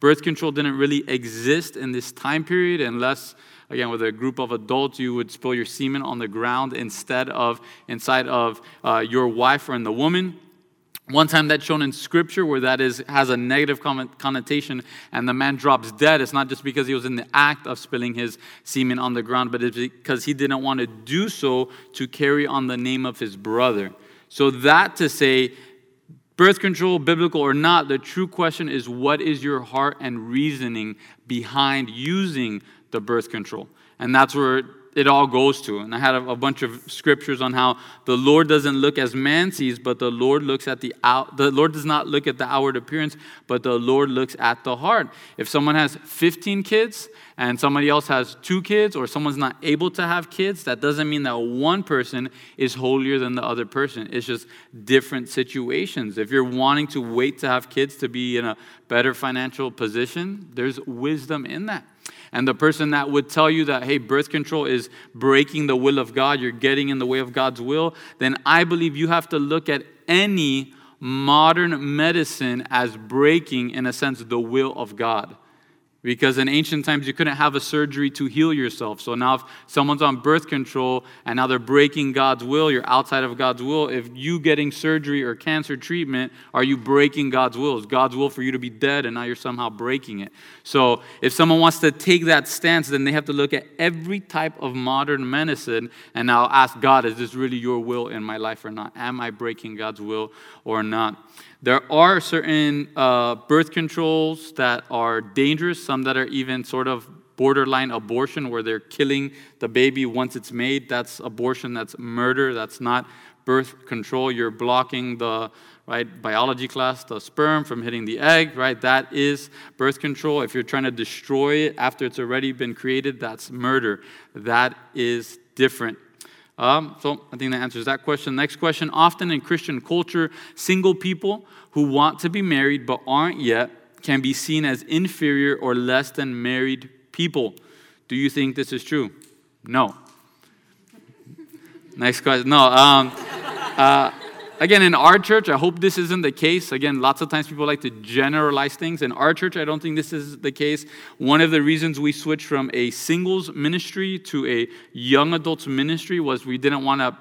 Birth control didn't really exist in this time period unless, again, with a group of adults, you would spill your semen on the ground instead of inside of uh, your wife or in the woman. One time that's shown in scripture where that is has a negative connotation and the man drops dead. It's not just because he was in the act of spilling his semen on the ground, but it's because he didn't want to do so to carry on the name of his brother. So that to say, birth control, biblical or not, the true question is what is your heart and reasoning behind using the birth control? And that's where it all goes to. And I had a, a, bunch of scriptures on how the Lord doesn't look as man sees, but the Lord looks at the out. The Lord does not look at the outward appearance, but the Lord looks at the heart. If someone has 15 kids and somebody else has two kids, or someone's not able to have kids, that doesn't mean that one person is holier than the other person. It's just different situations. If you're wanting to wait to have kids to be in a better financial position, there's wisdom in that and the person that would tell you that, hey, birth control is breaking the will of God, you're getting in the way of God's will, then I believe you have to look at any modern medicine as breaking, in a sense, the will of God. Because in ancient times, you couldn't have a surgery to heal yourself. So now, if someone's on birth control and now they're breaking God's will, you're outside of God's will. If you getting surgery or cancer treatment, are you breaking God's will? Is God's will for you to be dead and now you're somehow breaking it? So if someone wants to take that stance, then they have to look at every type of modern medicine and now ask God, is this really your will in my life or not? Am I breaking God's will or not? There are certain uh, birth controls that are dangerous, some that are even sort of borderline abortion, where they're killing the baby once it's made. That's abortion, that's murder, that's not birth control. You're blocking the right biology class, the sperm from hitting the egg, right? That is birth control. If you're trying to destroy it after it's already been created, that's murder. That is different. Um, so I think that answers that question. Next question. Often in Christian culture, single people who want to be married but aren't yet can be seen as inferior or less than married people. Do you think this is true? No. Next question. No. Um, uh, Again, in our church, I hope this isn't the case. Again, lots of times people like to generalize things. In our church, I don't think this is the case. One of the reasons we switched from a singles ministry to a young adults ministry was we didn't want to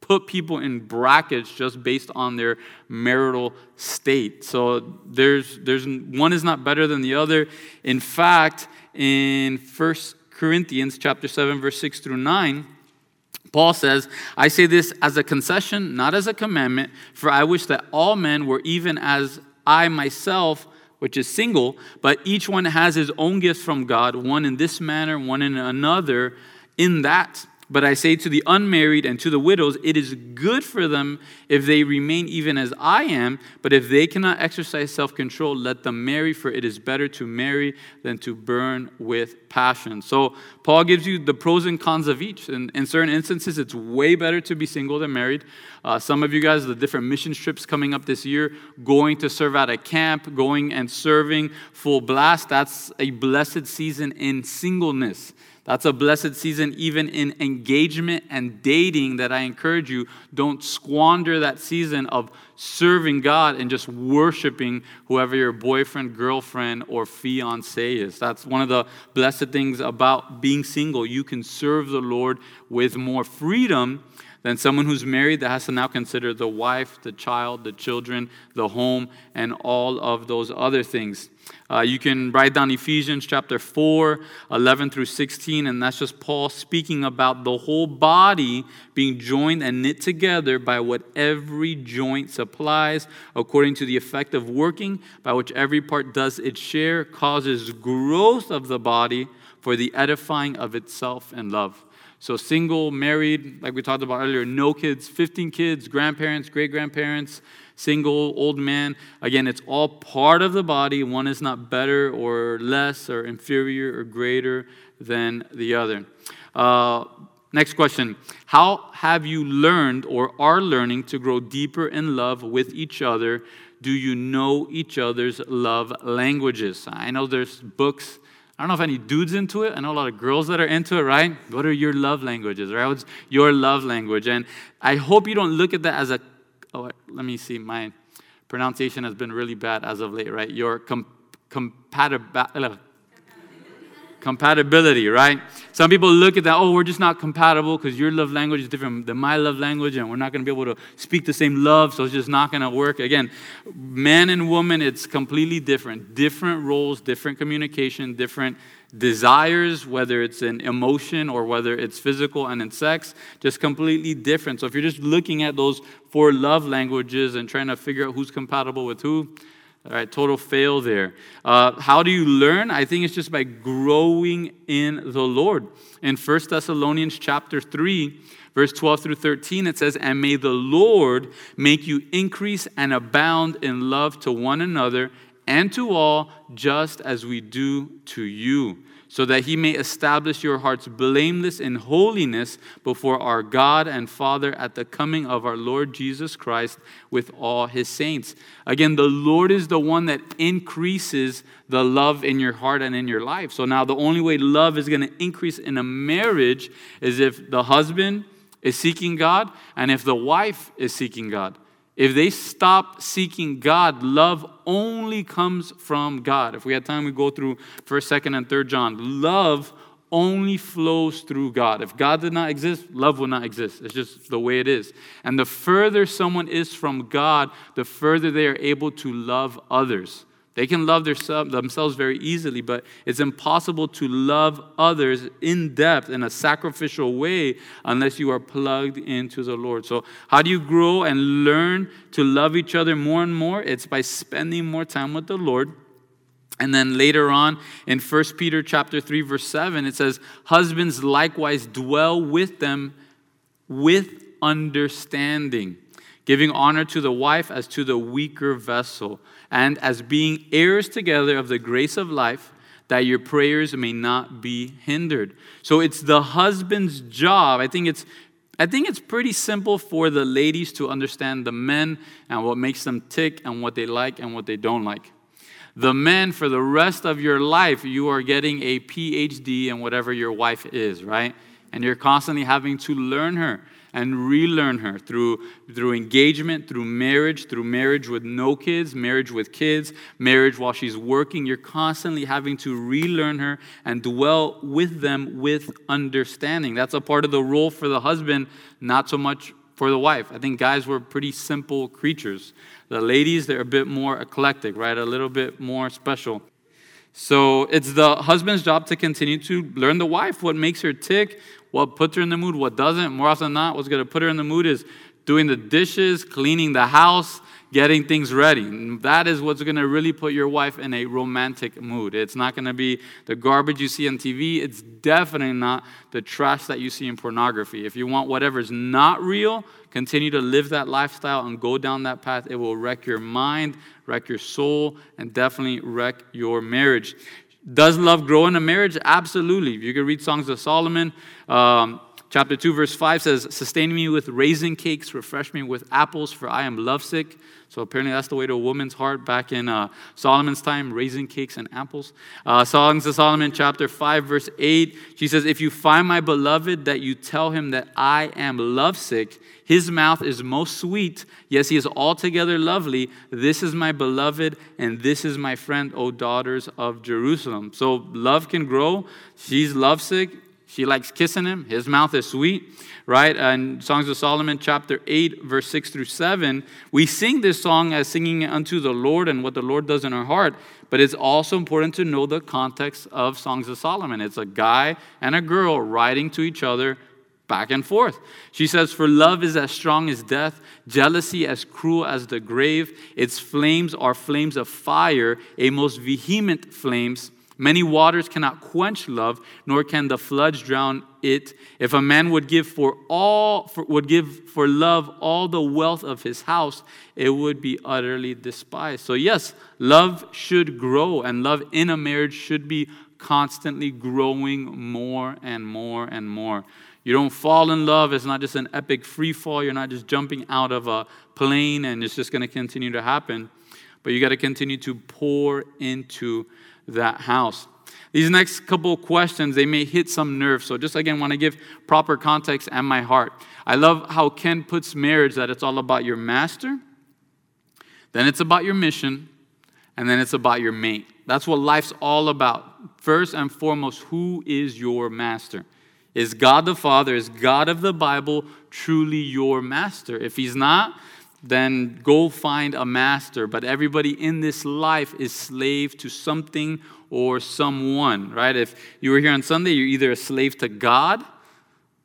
put people in brackets just based on their marital state. So there's, there's one is not better than the other. In fact, in 1 Corinthians chapter 7, verse 6 through 9, Paul says, I say this as a concession, not as a commandment, for I wish that all men were even as I myself, which is single, but each one has his own gifts from God, one in this manner, one in another, in that but I say to the unmarried and to the widows, it is good for them if they remain even as I am. But if they cannot exercise self control, let them marry, for it is better to marry than to burn with passion. So Paul gives you the pros and cons of each. And in certain instances, it's way better to be single than married. Uh, some of you guys, the different mission trips coming up this year, going to serve at a camp, going and serving full blast, that's a blessed season in singleness. That's a blessed season, even in engagement and dating, that I encourage you. Don't squander that season of serving God and just worshiping whoever your boyfriend, girlfriend, or fiance is. That's one of the blessed things about being single. You can serve the Lord with more freedom than someone who's married that has to now consider the wife, the child, the children, the home, and all of those other things. Uh, you can write down Ephesians chapter 4, 11 through 16, and that's just Paul speaking about the whole body being joined and knit together by what every joint supplies, according to the effect of working, by which every part does its share, causes growth of the body for the edifying of itself in love. So, single, married, like we talked about earlier, no kids, 15 kids, grandparents, great grandparents, single, old man. Again, it's all part of the body. One is not better or less or inferior or greater than the other. Uh, next question How have you learned or are learning to grow deeper in love with each other? Do you know each other's love languages? I know there's books I don't know if any dudes into it. I know a lot of girls that are into it, right? What are your love languages, right? What's your love language? And I hope you don't look at that as a, oh, let me see, my pronunciation has been really bad as of late, right? Your com- compatibility compatibility, right? Some people look at that, oh, we're just not compatible because your love language is different than my love language, and we're not going to be able to speak the same love, so it's just not going to work. Again, man and woman, it's completely different. Different roles, different communication, different desires, whether it's in emotion or whether it's physical and in sex, just completely different. So if you're just looking at those four love languages and trying to figure out who's compatible with who, all right, total fail there. Uh, how do you learn? I think it's just by growing in the Lord. In 1 Thessalonians chapter 3, verse 12 through 13, it says, And may the Lord make you increase and abound in love to one another and to all, just as we do to you so that he may establish your hearts blameless in holiness before our God and Father at the coming of our Lord Jesus Christ with all his saints. Again, the Lord is the one that increases the love in your heart and in your life. So now the only way love is going to increase in a marriage is if the husband is seeking God and if the wife is seeking God. If they stop seeking God, love only comes from God. If we had time, we go through 1st, 2nd, and 3rd John. Love only flows through God. If God did not exist, love would not exist. It's just the way it is. And the further someone is from God, the further they are able to love others. They can love themselves very easily, but it's impossible to love others in depth in a sacrificial way unless you are plugged into the Lord. So, how do you grow and learn to love each other more and more? It's by spending more time with the Lord. And then later on in 1 Peter chapter 3 verse 7 it says husbands likewise dwell with them with understanding giving honor to the wife as to the weaker vessel and as being heirs together of the grace of life, that your prayers may not be hindered. So it's the husband's job. I think it's I think it's pretty simple for the ladies to understand the men and what makes them tick and what they like and what they don't like. The men, for the rest of your life, you are getting a PhD in whatever your wife is, right? And you're constantly having to learn her and relearn her through, through engagement, through marriage, through marriage with no kids, marriage with kids, marriage while she's working. You're constantly having to relearn her and dwell with them with understanding. That's a part of the role for the husband, not so much for the wife. I think guys were pretty simple creatures. The ladies, they're a bit more eclectic, right? A little bit more special. So it's the husband's job to continue to learn the wife, what makes her tick, what puts her in the mood, what doesn't. More often than not, what's going to put her in the mood is doing the dishes, cleaning the house, getting things ready. That is what's going to really put your wife in a romantic mood. It's not going to be the garbage you see on TV. It's definitely not the trash that you see in pornography. If you want whatever's not real, continue to live that lifestyle and go down that path. It will wreck your mind, wreck your soul, and definitely wreck your marriage. Does love grow in a marriage? Absolutely. You can read Songs of Solomon. Um, chapter 2, verse 5 says, Sustain me with raisin cakes, refresh me with apples, for I am lovesick. So apparently that's the way to a woman's heart back in uh, Solomon's time, raisin cakes and apples. Uh, Songs of Solomon, chapter 5, verse 8, she says, If you find my beloved, that you tell him that I am lovesick, his mouth is most sweet. Yes, he is altogether lovely. This is my beloved, and this is my friend, O daughters of Jerusalem. So love can grow. She's lovesick. She likes kissing him. His mouth is sweet, right? And Songs of Solomon, chapter 8, verse 6 through 7, we sing this song as singing unto the Lord and what the Lord does in our heart. But it's also important to know the context of Songs of Solomon. It's a guy and a girl writing to each other back and forth. She says, For love is as strong as death, jealousy as cruel as the grave. Its flames are flames of fire, a most vehement flames. Many waters cannot quench love, nor can the floods drown it. If a man would give for all for, would give for love all the wealth of his house, it would be utterly despised. So yes, love should grow, and love in a marriage should be constantly growing more and more and more. You don't fall in love. It's not just an epic free fall. You're not just jumping out of a plane and it's just going to continue to happen. But you got to continue to pour into that house. These next couple questions, they may hit some nerves. So just again, want to give proper context and my heart. I love how Ken puts marriage that it's all about your master, then it's about your mission, and then it's about your mate. That's what life's all about. First and foremost, who is your master? Is God the Father, is God of the Bible truly your master? If He's not, then go find a master. But everybody in this life is slave to something or someone, right? If you were here on Sunday, you're either a slave to God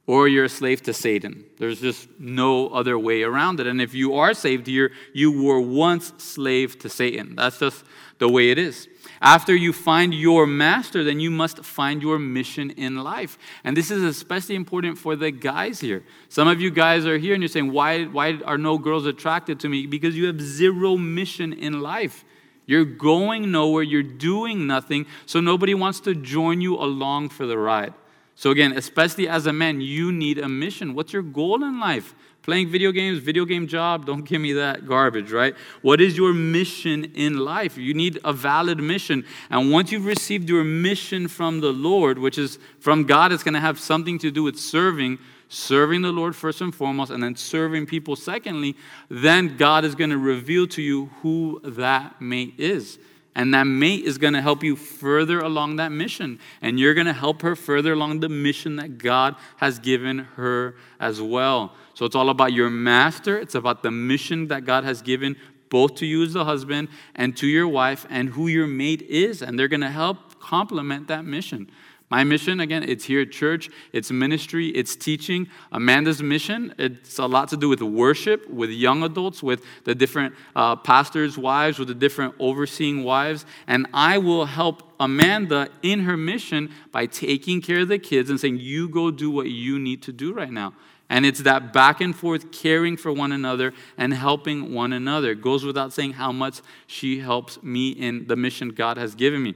or you're a slave to Satan. There's just no other way around it. And if you are saved here, you were once slave to Satan. That's just the way it is. After you find your master, then you must find your mission in life. And this is especially important for the guys here. Some of you guys are here and you're saying, why, why are no girls attracted to me? Because you have zero mission in life. You're going nowhere, you're doing nothing, so nobody wants to join you along for the ride. So, again, especially as a man, you need a mission. What's your goal in life? Playing video games, video game job, don't give me that garbage, right? What is your mission in life? You need a valid mission. And once you've received your mission from the Lord, which is from God, it's going to have something to do with serving, serving the Lord first and foremost, and then serving people secondly, then God is going to reveal to you who that mate is. And that mate is going to help you further along that mission. And you're going to help her further along the mission that God has given her as well. So it's all about your master, it's about the mission that God has given both to you as the husband and to your wife and who your mate is. And they're going to help complement that mission. My mission, again, it's here at church, it's ministry, it's teaching. Amanda's mission, it's a lot to do with worship, with young adults, with the different uh, pastors' wives, with the different overseeing wives. And I will help Amanda in her mission by taking care of the kids and saying, You go do what you need to do right now. And it's that back and forth caring for one another and helping one another. It goes without saying how much she helps me in the mission God has given me.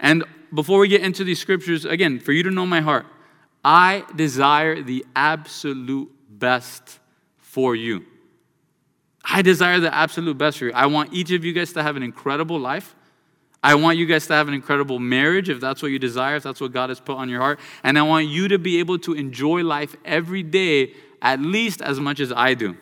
And before we get into these scriptures, again, for you to know my heart, I desire the absolute best for you. I desire the absolute best for you. I want each of you guys to have an incredible life. I want you guys to have an incredible marriage if that's what you desire, if that's what God has put on your heart. And I want you to be able to enjoy life every day at least as much as I do.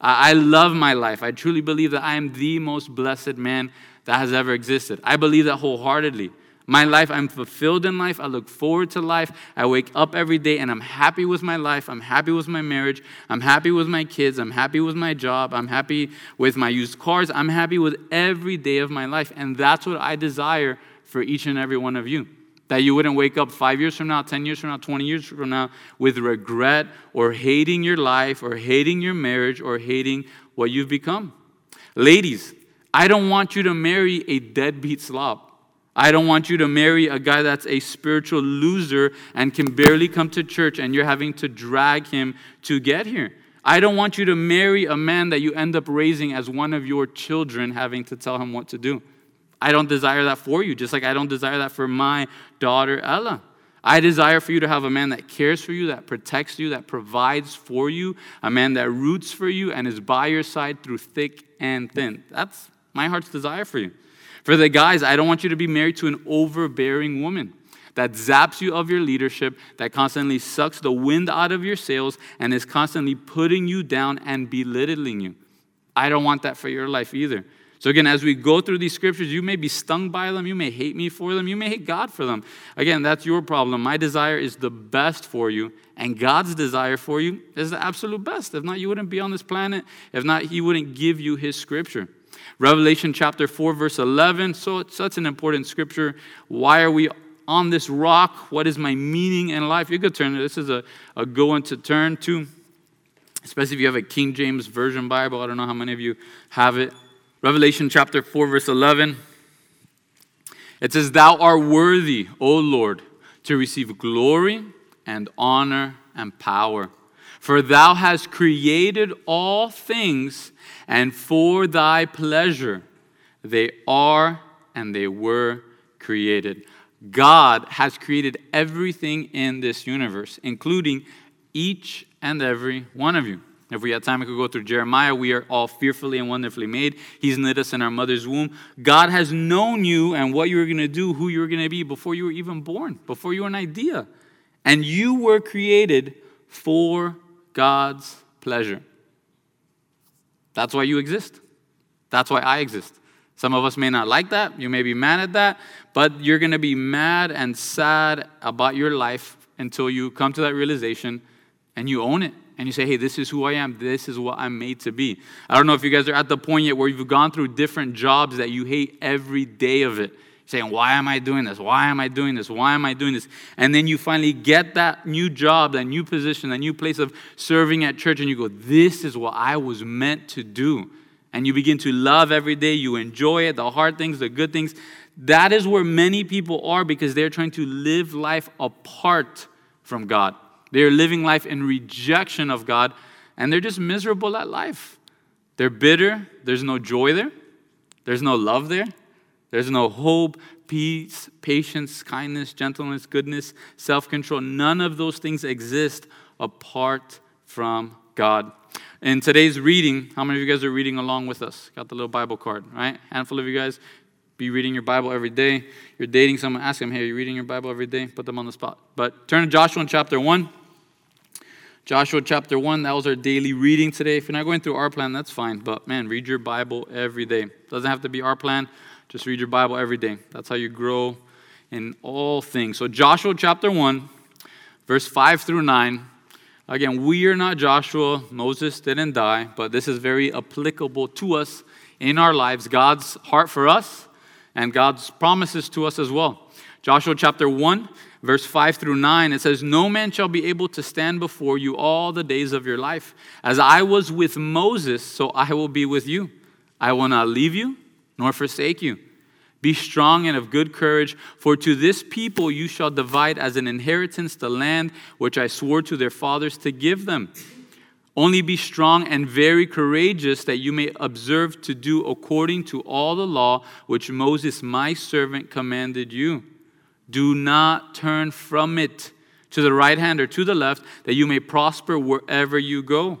I love my life. I truly believe that I am the most blessed man that has ever existed. I believe that wholeheartedly. My life, I'm fulfilled in life. I look forward to life. I wake up every day and I'm happy with my life. I'm happy with my marriage. I'm happy with my kids. I'm happy with my job. I'm happy with my used cars. I'm happy with every day of my life. And that's what I desire for each and every one of you. That you wouldn't wake up five years from now, 10 years from now, 20 years from now with regret or hating your life or hating your marriage or hating what you've become. Ladies, I don't want you to marry a deadbeat slob. I don't want you to marry a guy that's a spiritual loser and can barely come to church and you're having to drag him to get here. I don't want you to marry a man that you end up raising as one of your children, having to tell him what to do. I don't desire that for you, just like I don't desire that for my daughter, Ella. I desire for you to have a man that cares for you, that protects you, that provides for you, a man that roots for you and is by your side through thick and thin. That's my heart's desire for you. For the guys, I don't want you to be married to an overbearing woman that zaps you of your leadership, that constantly sucks the wind out of your sails, and is constantly putting you down and belittling you. I don't want that for your life either. So, again, as we go through these scriptures, you may be stung by them, you may hate me for them, you may hate God for them. Again, that's your problem. My desire is the best for you, and God's desire for you is the absolute best. If not, you wouldn't be on this planet. If not, He wouldn't give you His scripture. Revelation chapter 4, verse 11. So it's such an important scripture. Why are we on this rock? What is my meaning in life? You could turn, this is a, a good one to turn to, especially if you have a King James Version Bible. I don't know how many of you have it. Revelation chapter 4, verse 11. It says, Thou art worthy, O Lord, to receive glory and honor and power. For thou hast created all things and for thy pleasure they are and they were created. God has created everything in this universe, including each and every one of you. If we had time, we could go through Jeremiah. We are all fearfully and wonderfully made. He's knit us in our mother's womb. God has known you and what you were going to do, who you were going to be before you were even born, before you were an idea. And you were created for God's pleasure. That's why you exist. That's why I exist. Some of us may not like that. You may be mad at that, but you're going to be mad and sad about your life until you come to that realization and you own it and you say, hey, this is who I am. This is what I'm made to be. I don't know if you guys are at the point yet where you've gone through different jobs that you hate every day of it. Saying, why am I doing this? Why am I doing this? Why am I doing this? And then you finally get that new job, that new position, that new place of serving at church, and you go, this is what I was meant to do. And you begin to love every day. You enjoy it, the hard things, the good things. That is where many people are because they're trying to live life apart from God. They're living life in rejection of God, and they're just miserable at life. They're bitter. There's no joy there. There's no love there. There's no hope, peace, patience, kindness, gentleness, goodness, self control. None of those things exist apart from God. In today's reading, how many of you guys are reading along with us? Got the little Bible card, right? Handful of you guys be reading your Bible every day. You're dating someone, ask them, hey, are you reading your Bible every day? Put them on the spot. But turn to Joshua in chapter 1. Joshua chapter 1, that was our daily reading today. If you're not going through our plan, that's fine. But man, read your Bible every day. Doesn't have to be our plan, just read your Bible every day. That's how you grow in all things. So, Joshua chapter 1, verse 5 through 9. Again, we are not Joshua. Moses didn't die, but this is very applicable to us in our lives. God's heart for us and God's promises to us as well. Joshua chapter 1, verse 5 through 9, it says, No man shall be able to stand before you all the days of your life. As I was with Moses, so I will be with you. I will not leave you nor forsake you. Be strong and of good courage, for to this people you shall divide as an inheritance the land which I swore to their fathers to give them. Only be strong and very courageous, that you may observe to do according to all the law which Moses my servant commanded you. Do not turn from it to the right hand or to the left, that you may prosper wherever you go.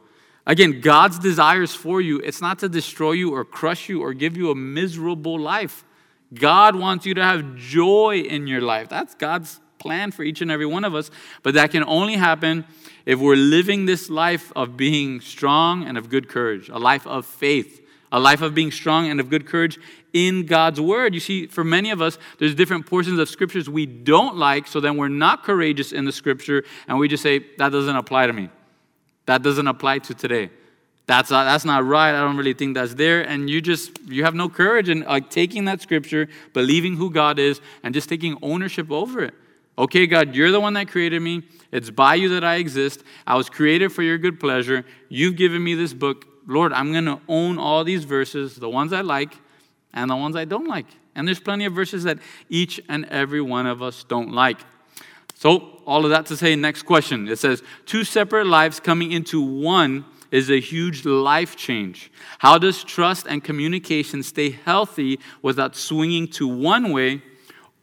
Again, God's desires for you, it's not to destroy you or crush you or give you a miserable life. God wants you to have joy in your life. That's God's plan for each and every one of us. But that can only happen if we're living this life of being strong and of good courage, a life of faith a life of being strong and of good courage in God's word. You see, for many of us, there's different portions of scriptures we don't like, so then we're not courageous in the scripture, and we just say, that doesn't apply to me. That doesn't apply to today. That's not, that's not right. I don't really think that's there. And you just, you have no courage in like taking that scripture, believing who God is, and just taking ownership over it. Okay, God, you're the one that created me. It's by you that I exist. I was created for your good pleasure. You've given me this book. Lord, I'm going to own all these verses, the ones I like and the ones I don't like. And there's plenty of verses that each and every one of us don't like. So, all of that to say, next question. It says, two separate lives coming into one is a huge life change. How does trust and communication stay healthy without swinging to one way,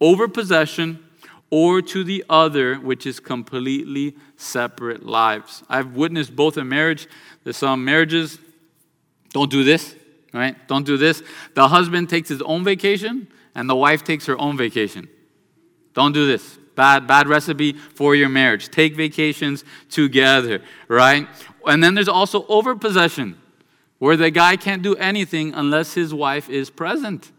over possession, or to the other, which is completely separate lives? I've witnessed both in marriage. There's some marriages don't do this, right? Don't do this. The husband takes his own vacation and the wife takes her own vacation. Don't do this. Bad, bad recipe for your marriage. Take vacations together, right? And then there's also overpossession, where the guy can't do anything unless his wife is present.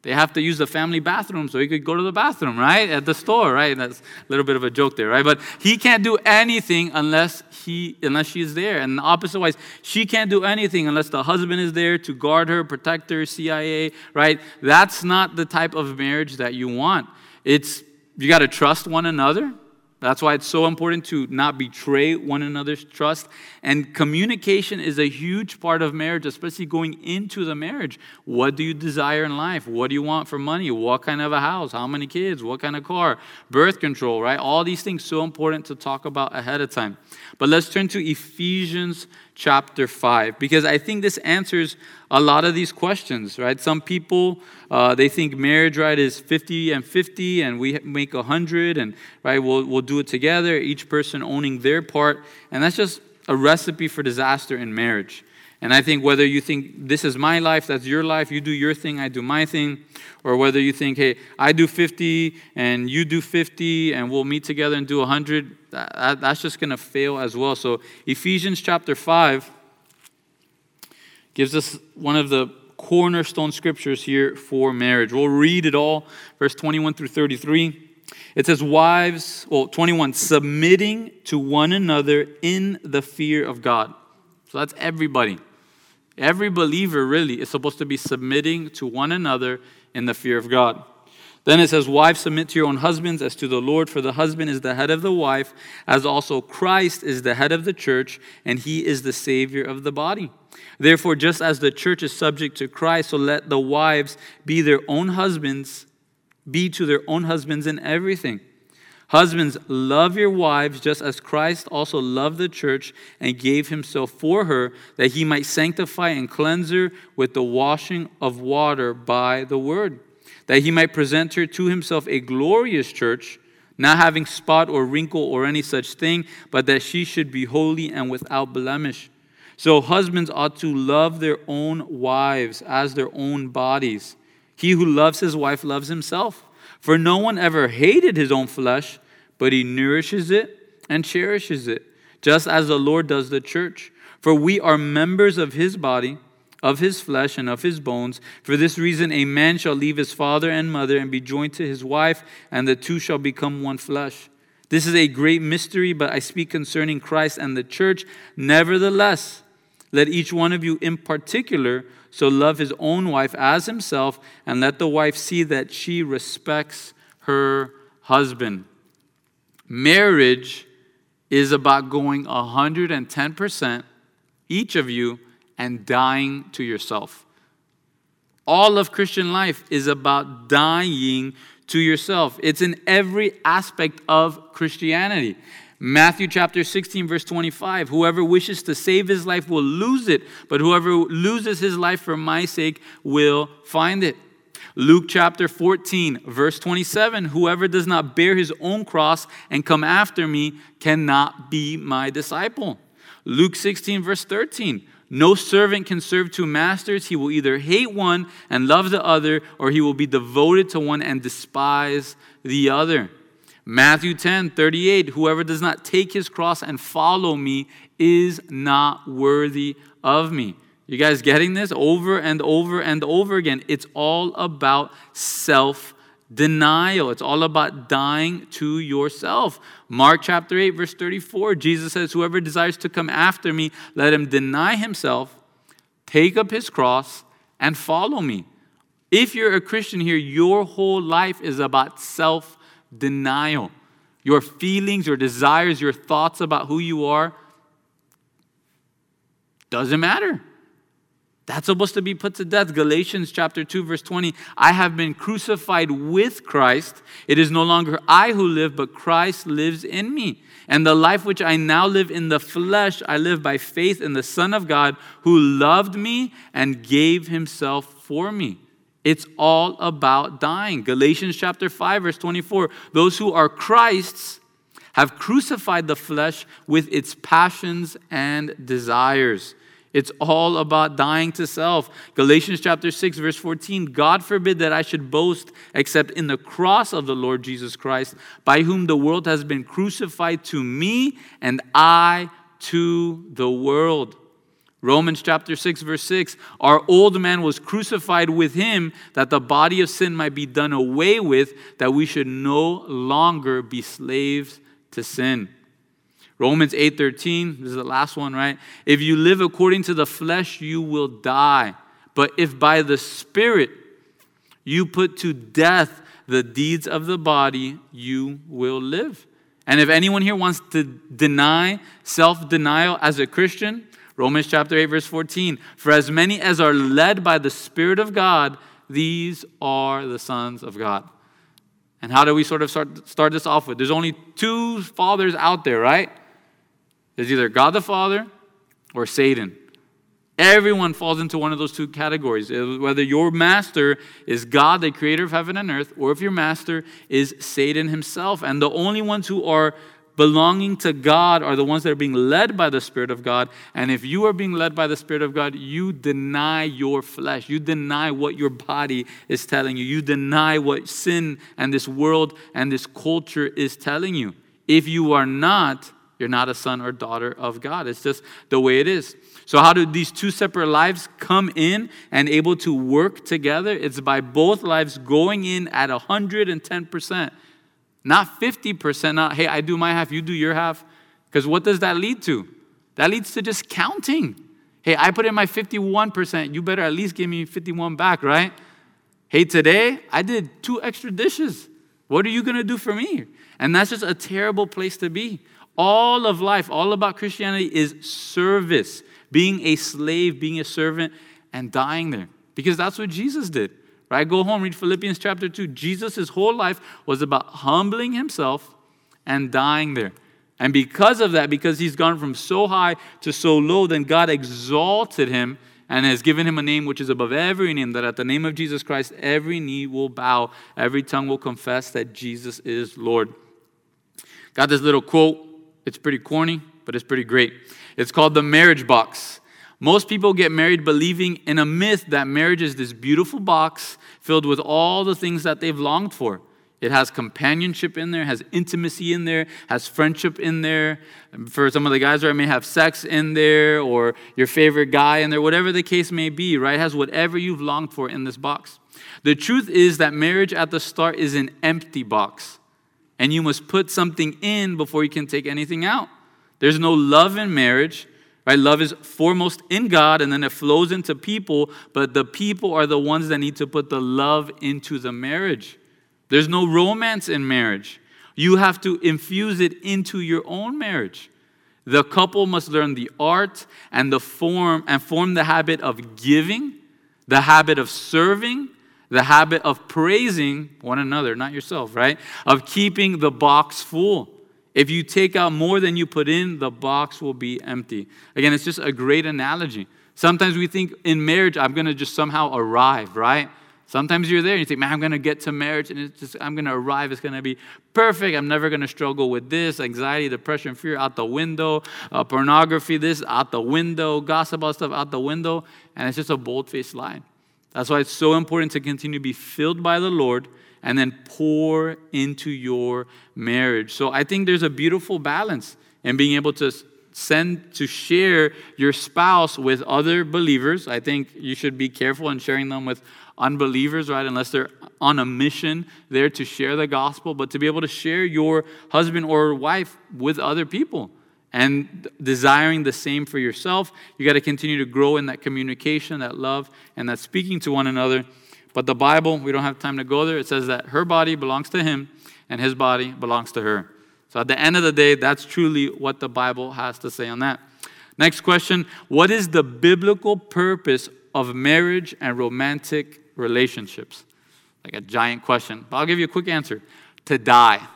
They have to use the family bathroom so he could go to the bathroom, right? At the store, right? That's a little bit of a joke there, right? But he can't do anything unless he unless she's there. And the opposite wise, she can't do anything unless the husband is there to guard her, protect her, CIA, right? That's not the type of marriage that you want. It's you got to trust one another. That's why it's so important to not betray one another's trust. And communication is a huge part of marriage, especially going into the marriage. What do you desire in life? What do you want for money? What kind of a house? How many kids? What kind of car? Birth control, right? All these things so important to talk about ahead of time. But let's turn to Ephesians chapter 5 because I think this answers a lot of these questions, right? Some people, uh, they think marriage, right, is 50 and 50 and we make 100 and, right, we'll, we'll do it together, each person owning their part. And that's just a recipe for disaster in marriage. And I think whether you think this is my life, that's your life, you do your thing, I do my thing, or whether you think, hey, I do 50 and you do 50 and we'll meet together and do 100, that, that's just going to fail as well. So, Ephesians chapter 5 gives us one of the cornerstone scriptures here for marriage. We'll read it all, verse 21 through 33. It says, Wives, well, 21, submitting to one another in the fear of God. So that's everybody. Every believer really is supposed to be submitting to one another in the fear of God. Then it says, Wives, submit to your own husbands as to the Lord, for the husband is the head of the wife, as also Christ is the head of the church, and he is the Savior of the body. Therefore, just as the church is subject to Christ, so let the wives be their own husbands, be to their own husbands in everything. Husbands, love your wives just as Christ also loved the church and gave himself for her, that he might sanctify and cleanse her with the washing of water by the word, that he might present her to himself a glorious church, not having spot or wrinkle or any such thing, but that she should be holy and without blemish. So husbands ought to love their own wives as their own bodies. He who loves his wife loves himself. For no one ever hated his own flesh, but he nourishes it and cherishes it, just as the Lord does the church. For we are members of his body, of his flesh, and of his bones. For this reason, a man shall leave his father and mother and be joined to his wife, and the two shall become one flesh. This is a great mystery, but I speak concerning Christ and the church. Nevertheless, let each one of you in particular so love his own wife as himself, and let the wife see that she respects her husband. Marriage is about going 110%, each of you, and dying to yourself. All of Christian life is about dying to yourself. It's in every aspect of Christianity. Matthew chapter 16, verse 25 Whoever wishes to save his life will lose it, but whoever loses his life for my sake will find it. Luke chapter 14, verse 27 Whoever does not bear his own cross and come after me cannot be my disciple. Luke 16, verse 13 No servant can serve two masters. He will either hate one and love the other, or he will be devoted to one and despise the other. Matthew 10, 38, whoever does not take his cross and follow me is not worthy of me. You guys getting this over and over and over again? It's all about self denial. It's all about dying to yourself. Mark chapter 8, verse 34, Jesus says, Whoever desires to come after me, let him deny himself, take up his cross, and follow me. If you're a Christian here, your whole life is about self denial. Your feelings, your desires, your thoughts about who you are doesn't matter. That's supposed to be put to death. Galatians chapter 2 verse 20, I have been crucified with Christ. It is no longer I who live, but Christ lives in me. And the life which I now live in the flesh, I live by faith in the Son of God who loved me and gave himself for me. It's all about dying. Galatians chapter 5 verse 24. Those who are Christ's have crucified the flesh with its passions and desires. It's all about dying to self. Galatians chapter 6 verse 14. God forbid that I should boast except in the cross of the Lord Jesus Christ, by whom the world has been crucified to me and I to the world. Romans chapter 6, verse 6 Our old man was crucified with him that the body of sin might be done away with, that we should no longer be slaves to sin. Romans 8:13, this is the last one, right? If you live according to the flesh, you will die. But if by the Spirit you put to death the deeds of the body, you will live. And if anyone here wants to deny self denial as a Christian, Romans chapter 8, verse 14. For as many as are led by the Spirit of God, these are the sons of God. And how do we sort of start, start this off with? There's only two fathers out there, right? There's either God the Father or Satan. Everyone falls into one of those two categories. Uh, whether your master is God, the creator of heaven and earth, or if your master is Satan himself. And the only ones who are belonging to God are the ones that are being led by the Spirit of God. And if you are being led by the Spirit of God, you deny your flesh. You deny what your body is telling you. You deny what sin and this world and this culture is telling you. If you are not, you're not a son or daughter of God. It's just the way it is. So, how do these two separate lives come in and able to work together? It's by both lives going in at 110%. Not 50%, not, hey, I do my half, you do your half. Because what does that lead to? That leads to just counting. Hey, I put in my 51%, you better at least give me 51 back, right? Hey, today I did two extra dishes. What are you going to do for me? And that's just a terrible place to be. All of life, all about Christianity is service, being a slave, being a servant, and dying there. Because that's what Jesus did. Right? Go home, read Philippians chapter 2. Jesus' whole life was about humbling himself and dying there. And because of that, because he's gone from so high to so low, then God exalted him and has given him a name which is above every name, that at the name of Jesus Christ, every knee will bow, every tongue will confess that Jesus is Lord. Got this little quote. It's pretty corny, but it's pretty great. It's called the marriage box. Most people get married believing in a myth that marriage is this beautiful box filled with all the things that they've longed for. It has companionship in there, has intimacy in there, has friendship in there. For some of the guys, right, may have sex in there or your favorite guy in there, whatever the case may be, right? Has whatever you've longed for in this box. The truth is that marriage at the start is an empty box, and you must put something in before you can take anything out. There's no love in marriage. Right? Love is foremost in God and then it flows into people, but the people are the ones that need to put the love into the marriage. There's no romance in marriage. You have to infuse it into your own marriage. The couple must learn the art and the form and form the habit of giving, the habit of serving, the habit of praising one another, not yourself, right? Of keeping the box full. If you take out more than you put in, the box will be empty. Again, it's just a great analogy. Sometimes we think in marriage, I'm going to just somehow arrive, right? Sometimes you're there and you think, man, I'm going to get to marriage and it's just, I'm going to arrive. It's going to be perfect. I'm never going to struggle with this anxiety, depression, fear out the window, uh, pornography, this out the window, gossip about stuff out the window. And it's just a bold faced lie. That's why it's so important to continue to be filled by the Lord and then pour into your marriage. So I think there's a beautiful balance in being able to send to share your spouse with other believers. I think you should be careful in sharing them with unbelievers, right? Unless they're on a mission there to share the gospel, but to be able to share your husband or wife with other people and desiring the same for yourself. You got to continue to grow in that communication, that love, and that speaking to one another. But the Bible, we don't have time to go there. It says that her body belongs to him and his body belongs to her. So at the end of the day, that's truly what the Bible has to say on that. Next question What is the biblical purpose of marriage and romantic relationships? Like a giant question. But I'll give you a quick answer to die.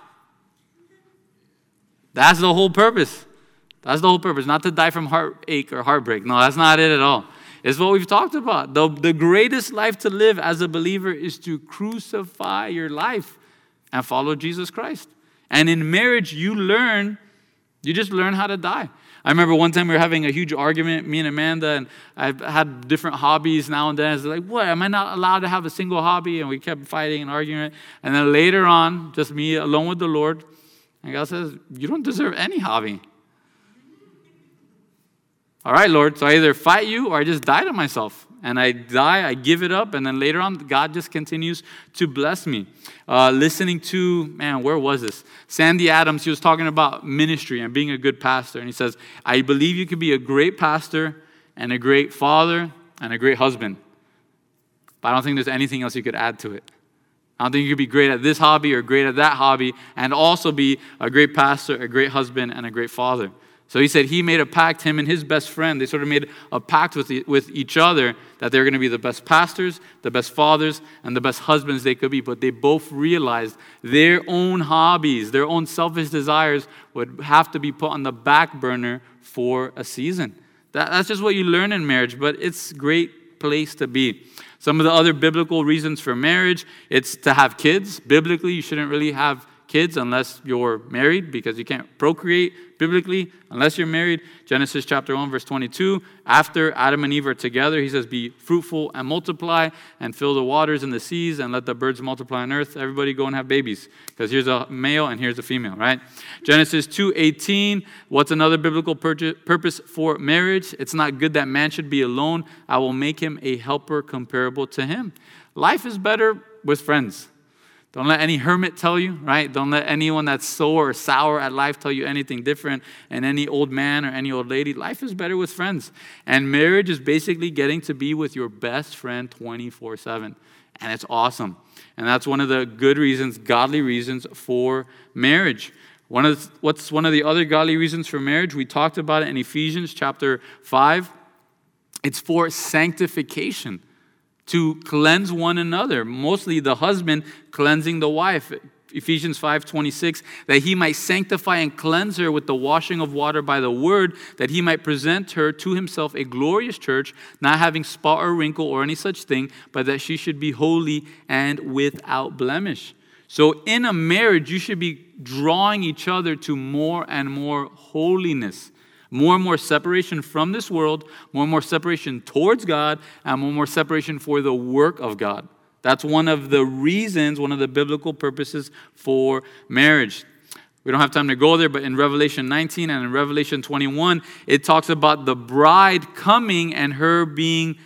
That's the whole purpose. That's the whole purpose. Not to die from heartache or heartbreak. No, that's not it at all It's what we've talked about. The, the greatest life to live as a believer is to crucify your life and follow Jesus Christ. And in marriage, you learn, you just learn how to die. I remember one time we were having a huge argument, me and Amanda, and I've had different hobbies now and then. It's like, what? Am I not allowed to have a single hobby? And we kept fighting and arguing. And then later on, just me alone with the Lord, and God says, You don't deserve any hobby. All right, Lord, so I either fight you or I just die to myself. And I die, I give it up, and then later on, God just continues to bless me. Uh, listening to, man, where was this? Sandy Adams, he was talking about ministry and being a good pastor. And he says, I believe you could be a great pastor and a great father and a great husband. But I don't think there's anything else you could add to it. I don't think you could be great at this hobby or great at that hobby and also be a great pastor, a great husband, and a great father. So he said he made a pact, him and his best friend, they sort of made a pact with, the, with each other that they're going to be the best pastors, the best fathers, and the best husbands they could be. But they both realized their own hobbies, their own selfish desires would have to be put on the back burner for a season. That, that's just what you learn in marriage, but it's a great place to be. Some of the other biblical reasons for marriage, it's to have kids. Biblically, you shouldn't really have kids unless you're married because you can't procreate biblically unless you're married. Genesis chapter 1, verse 22. After Adam and Eve are together, he says, Be fruitful and multiply and fill the waters and the seas and let the birds multiply on earth. Everybody go and have babies because here's a male and here's a female, right? Genesis 2 18. What's another biblical purpose for marriage? It's not good that man should be alone. I will make him a helper comparable to him. Life is better with friends. Don't let any hermit tell you, right? Don't let anyone that's sore or sour at life tell you anything different. And any old man or any old lady, life is better with friends. And marriage is basically getting to be with your best friend 24 7. And it's awesome. And that's one of the good reasons, godly reasons for marriage. One of the, what's one of the other godly reasons for marriage? We talked about it in Ephesians chapter 5. It's for sanctification to cleanse one another, mostly the husband cleansing the wife. Ephesians 5:26 that he might sanctify and cleanse her with the washing of water by the word that he might present her to himself a glorious church not having spot or wrinkle or any such thing but that she should be holy and without blemish. So in a marriage you should be drawing each other to more and more holiness. More and more separation from this world, more and more separation towards God, and more and more separation for the work of God. That's one of the reasons, one of the biblical purposes for marriage. We don't have time to go there, but in Revelation 19 and in Revelation 21, it talks about the bride coming and her being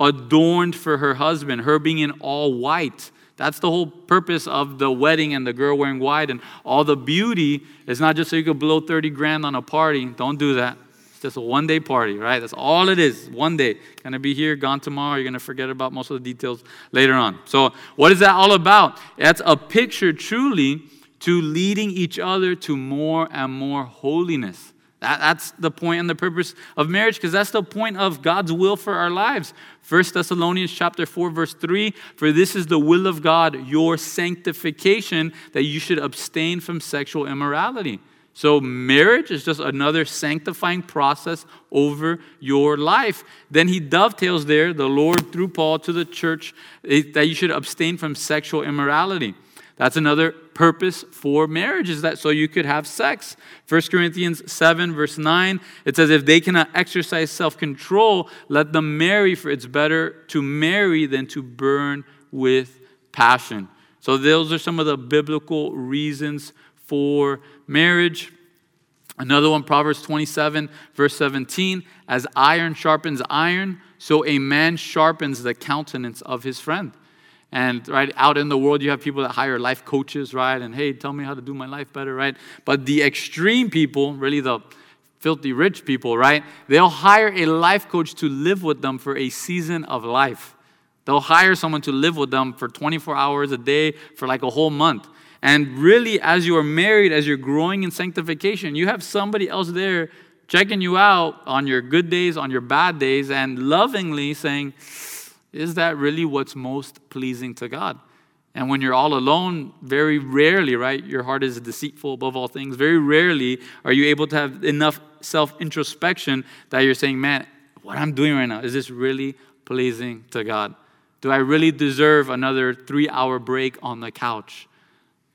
adorned for her husband, her being in all white. That's the whole purpose of the wedding and the girl wearing white and all the beauty is not just so you could blow 30 grand on a party. Don't do that. It's just a one day party, right? That's all it is. One day. Gonna be here, gone tomorrow. You're gonna forget about most of the details later on. So, what is that all about? That's a picture truly to leading each other to more and more holiness. That, that's the point and the purpose of marriage because that's the point of God's will for our lives. 1 Thessalonians chapter 4 verse 3 for this is the will of God your sanctification that you should abstain from sexual immorality. So marriage is just another sanctifying process over your life. Then he dovetails there the Lord through Paul to the church eh, that you should abstain from sexual immorality. That's another purpose for marriage is that so you could have sex. 1 Corinthians 7, verse 9, it says, If they cannot exercise self control, let them marry, for it's better to marry than to burn with passion. So, those are some of the biblical reasons for marriage. Another one, Proverbs 27, verse 17, as iron sharpens iron, so a man sharpens the countenance of his friend. And right out in the world, you have people that hire life coaches, right? And hey, tell me how to do my life better, right? But the extreme people, really the filthy rich people, right? They'll hire a life coach to live with them for a season of life. They'll hire someone to live with them for 24 hours a day for like a whole month. And really, as you are married, as you're growing in sanctification, you have somebody else there checking you out on your good days, on your bad days, and lovingly saying, is that really what's most pleasing to God? And when you're all alone, very rarely, right? Your heart is deceitful above all things. Very rarely are you able to have enough self introspection that you're saying, man, what I'm doing right now, is this really pleasing to God? Do I really deserve another three hour break on the couch?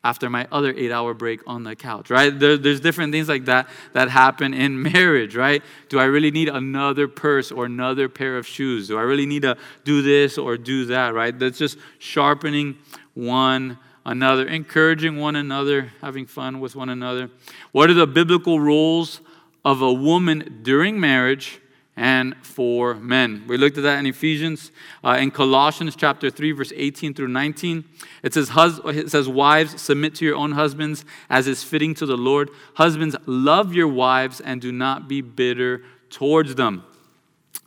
After my other eight hour break on the couch, right? There, there's different things like that that happen in marriage, right? Do I really need another purse or another pair of shoes? Do I really need to do this or do that, right? That's just sharpening one another, encouraging one another, having fun with one another. What are the biblical roles of a woman during marriage? And for men. We looked at that in Ephesians. Uh, in Colossians chapter 3, verse 18 through 19, it says, it says, Wives, submit to your own husbands as is fitting to the Lord. Husbands, love your wives and do not be bitter towards them.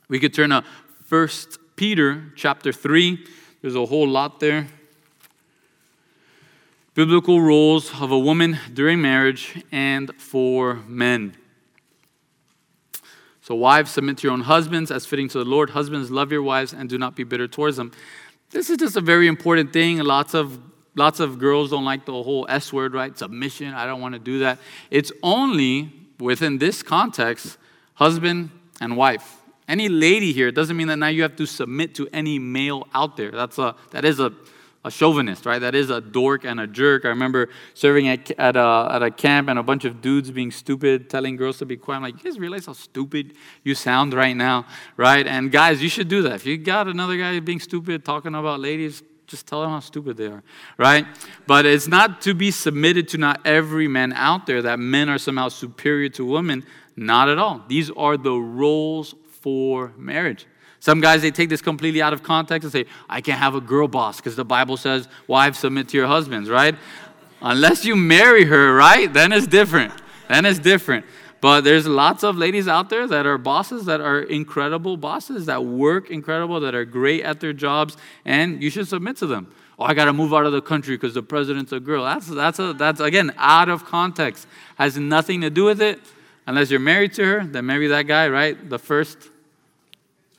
We could turn to 1 Peter chapter 3. There's a whole lot there. Biblical roles of a woman during marriage and for men. So, wives, submit to your own husbands as fitting to the Lord. Husbands, love your wives and do not be bitter towards them. This is just a very important thing. Lots of lots of girls don't like the whole S word, right? Submission. I don't want to do that. It's only within this context, husband, and wife. Any lady here, it doesn't mean that now you have to submit to any male out there. That's a, that is a, a chauvinist, right? That is a dork and a jerk. I remember serving at, at, a, at a camp and a bunch of dudes being stupid, telling girls to be quiet. I'm like, you guys realize how stupid you sound right now, right? And guys, you should do that. If you got another guy being stupid, talking about ladies, just tell them how stupid they are, right? But it's not to be submitted to not every man out there that men are somehow superior to women. Not at all. These are the roles for marriage. Some guys, they take this completely out of context and say, I can't have a girl boss because the Bible says, wives submit to your husbands, right? Unless you marry her, right? Then it's different. Then it's different. But there's lots of ladies out there that are bosses that are incredible bosses, that work incredible, that are great at their jobs, and you should submit to them. Oh, I got to move out of the country because the president's a girl. That's, that's, a, that's, again, out of context. Has nothing to do with it. Unless you're married to her, then marry that guy, right? The first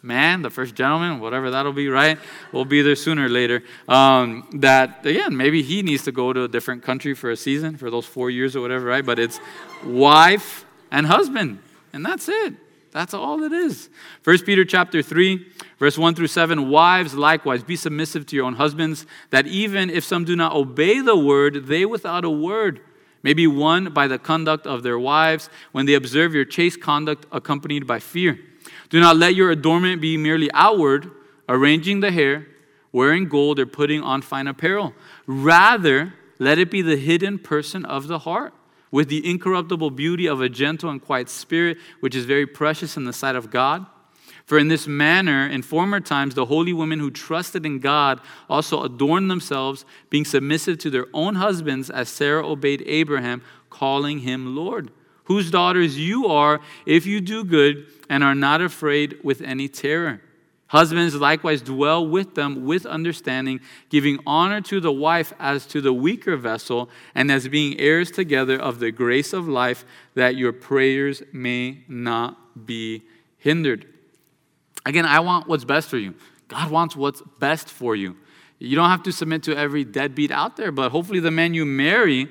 man, the first gentleman, whatever that'll be, right? We'll be there sooner or later. Um, that, again, maybe he needs to go to a different country for a season, for those four years or whatever, right? But it's wife and husband, and that's it. That's all it is. 1 Peter chapter 3, verse 1 through 7 Wives, likewise, be submissive to your own husbands, that even if some do not obey the word, they without a word may be won by the conduct of their wives when they observe your chaste conduct accompanied by fear. Do not let your adornment be merely outward, arranging the hair, wearing gold, or putting on fine apparel. Rather, let it be the hidden person of the heart, with the incorruptible beauty of a gentle and quiet spirit, which is very precious in the sight of God. For in this manner, in former times, the holy women who trusted in God also adorned themselves, being submissive to their own husbands, as Sarah obeyed Abraham, calling him Lord whose daughters you are if you do good and are not afraid with any terror. Husbands likewise dwell with them with understanding, giving honor to the wife as to the weaker vessel, and as being heirs together of the grace of life, that your prayers may not be hindered. Again, I want what's best for you. God wants what's best for you. You don't have to submit to every deadbeat out there, but hopefully the man you marry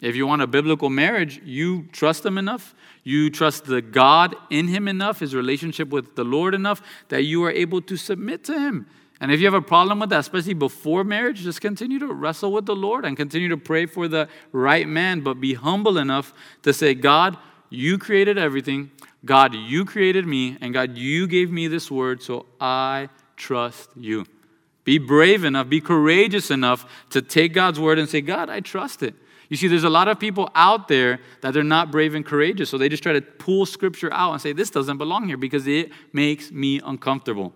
if you want a biblical marriage, you trust him enough, you trust the God in him enough, his relationship with the Lord enough, that you are able to submit to him. And if you have a problem with that, especially before marriage, just continue to wrestle with the Lord and continue to pray for the right man, but be humble enough to say, God, you created everything. God, you created me. And God, you gave me this word, so I trust you. Be brave enough, be courageous enough to take God's word and say, God, I trust it. You see, there's a lot of people out there that they're not brave and courageous, so they just try to pull scripture out and say, This doesn't belong here because it makes me uncomfortable.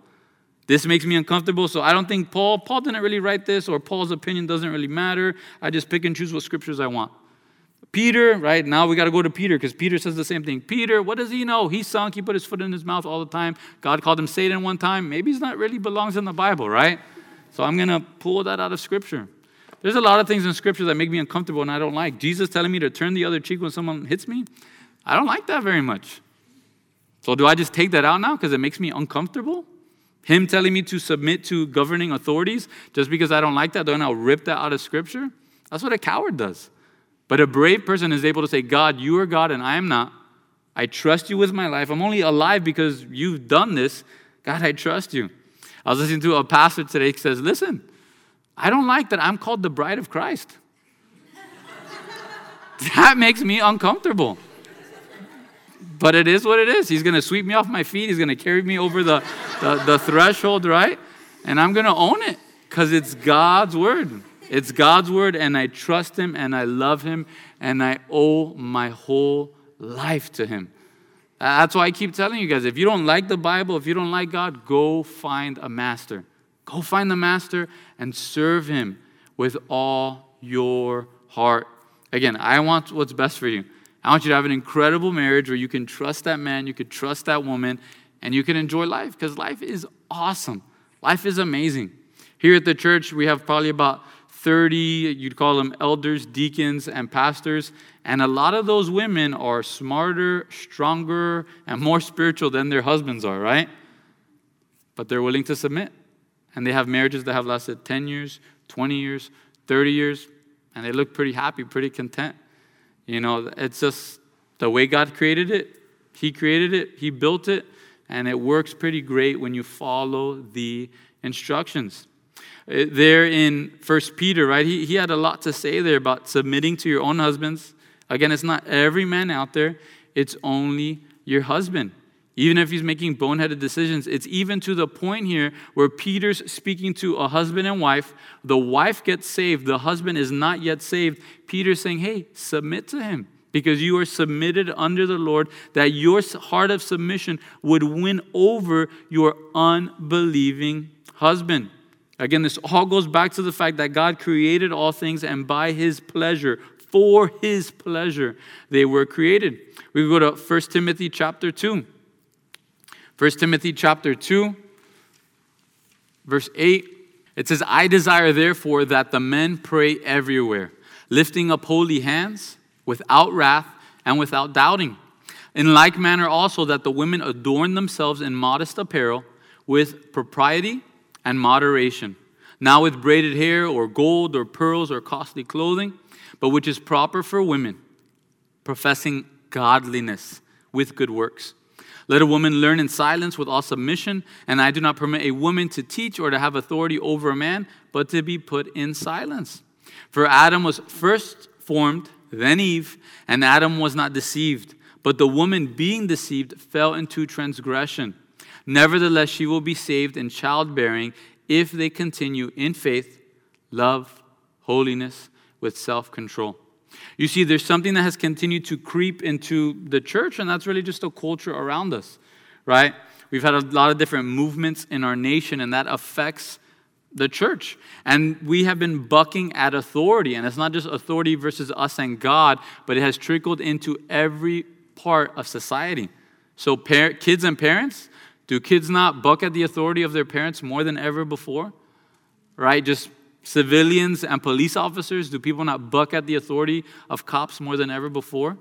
This makes me uncomfortable, so I don't think Paul, Paul didn't really write this, or Paul's opinion doesn't really matter. I just pick and choose what scriptures I want. Peter, right now we got to go to Peter because Peter says the same thing. Peter, what does he know? He sunk, he put his foot in his mouth all the time. God called him Satan one time. Maybe he's not really belongs in the Bible, right? So I'm going to pull that out of scripture. There's a lot of things in scripture that make me uncomfortable and I don't like. Jesus telling me to turn the other cheek when someone hits me, I don't like that very much. So do I just take that out now because it makes me uncomfortable? Him telling me to submit to governing authorities just because I don't like that, then I'll rip that out of scripture? That's what a coward does. But a brave person is able to say, God, you are God and I am not. I trust you with my life. I'm only alive because you've done this. God, I trust you. I was listening to a pastor today who says, Listen, I don't like that I'm called the bride of Christ. that makes me uncomfortable. But it is what it is. He's going to sweep me off my feet. He's going to carry me over the, the, the threshold, right? And I'm going to own it because it's God's word. It's God's word, and I trust Him and I love Him and I owe my whole life to Him. That's why I keep telling you guys if you don't like the Bible, if you don't like God, go find a master. Go find the master and serve him with all your heart. Again, I want what's best for you. I want you to have an incredible marriage where you can trust that man, you can trust that woman, and you can enjoy life because life is awesome. Life is amazing. Here at the church, we have probably about 30, you'd call them elders, deacons, and pastors. And a lot of those women are smarter, stronger, and more spiritual than their husbands are, right? But they're willing to submit. And they have marriages that have lasted 10 years, 20 years, 30 years, and they look pretty happy, pretty content. You know, it's just the way God created it. He created it, He built it. and it works pretty great when you follow the instructions. Uh, there in First Peter, right, he, he had a lot to say there about submitting to your own husbands. Again, it's not every man out there, it's only your husband. Even if he's making boneheaded decisions, it's even to the point here where Peter's speaking to a husband and wife. The wife gets saved, the husband is not yet saved. Peter's saying, Hey, submit to him because you are submitted under the Lord, that your heart of submission would win over your unbelieving husband. Again, this all goes back to the fact that God created all things and by his pleasure, for his pleasure, they were created. We go to 1 Timothy chapter 2. 1 Timothy chapter 2, verse 8. It says, I desire therefore that the men pray everywhere, lifting up holy hands, without wrath and without doubting. In like manner also that the women adorn themselves in modest apparel, with propriety and moderation, not with braided hair or gold or pearls or costly clothing, but which is proper for women, professing godliness with good works. Let a woman learn in silence with all submission, and I do not permit a woman to teach or to have authority over a man, but to be put in silence. For Adam was first formed, then Eve, and Adam was not deceived, but the woman being deceived fell into transgression. Nevertheless, she will be saved in childbearing if they continue in faith, love, holiness, with self control. You see, there's something that has continued to creep into the church, and that's really just a culture around us, right? We've had a lot of different movements in our nation, and that affects the church. And we have been bucking at authority, and it's not just authority versus us and God, but it has trickled into every part of society. So, par- kids and parents, do kids not buck at the authority of their parents more than ever before? Right? Just civilians and police officers? Do people not buck at the authority of cops more than ever before?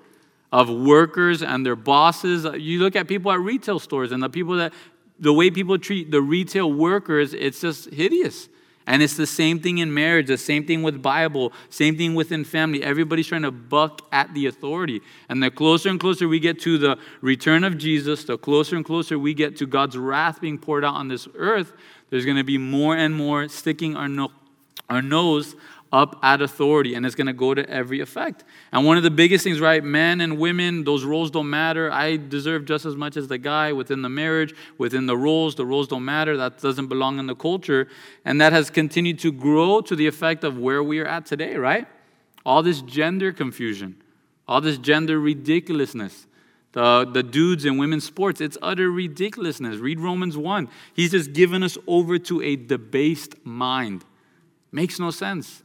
Of workers and their bosses? You look at people at retail stores and the people that, the way people treat the retail workers, it's just hideous. And it's the same thing in marriage, the same thing with Bible, same thing within family. Everybody's trying to buck at the authority. And the closer and closer we get to the return of Jesus, the closer and closer we get to God's wrath being poured out on this earth, there's going to be more and more sticking our nose our nose up at authority and it's going to go to every effect. And one of the biggest things, right? Men and women, those roles don't matter. I deserve just as much as the guy within the marriage, within the roles. The roles don't matter. That doesn't belong in the culture. And that has continued to grow to the effect of where we are at today, right? All this gender confusion, all this gender ridiculousness. The, the dudes in women's sports, it's utter ridiculousness. Read Romans 1. He's just given us over to a debased mind Makes no sense.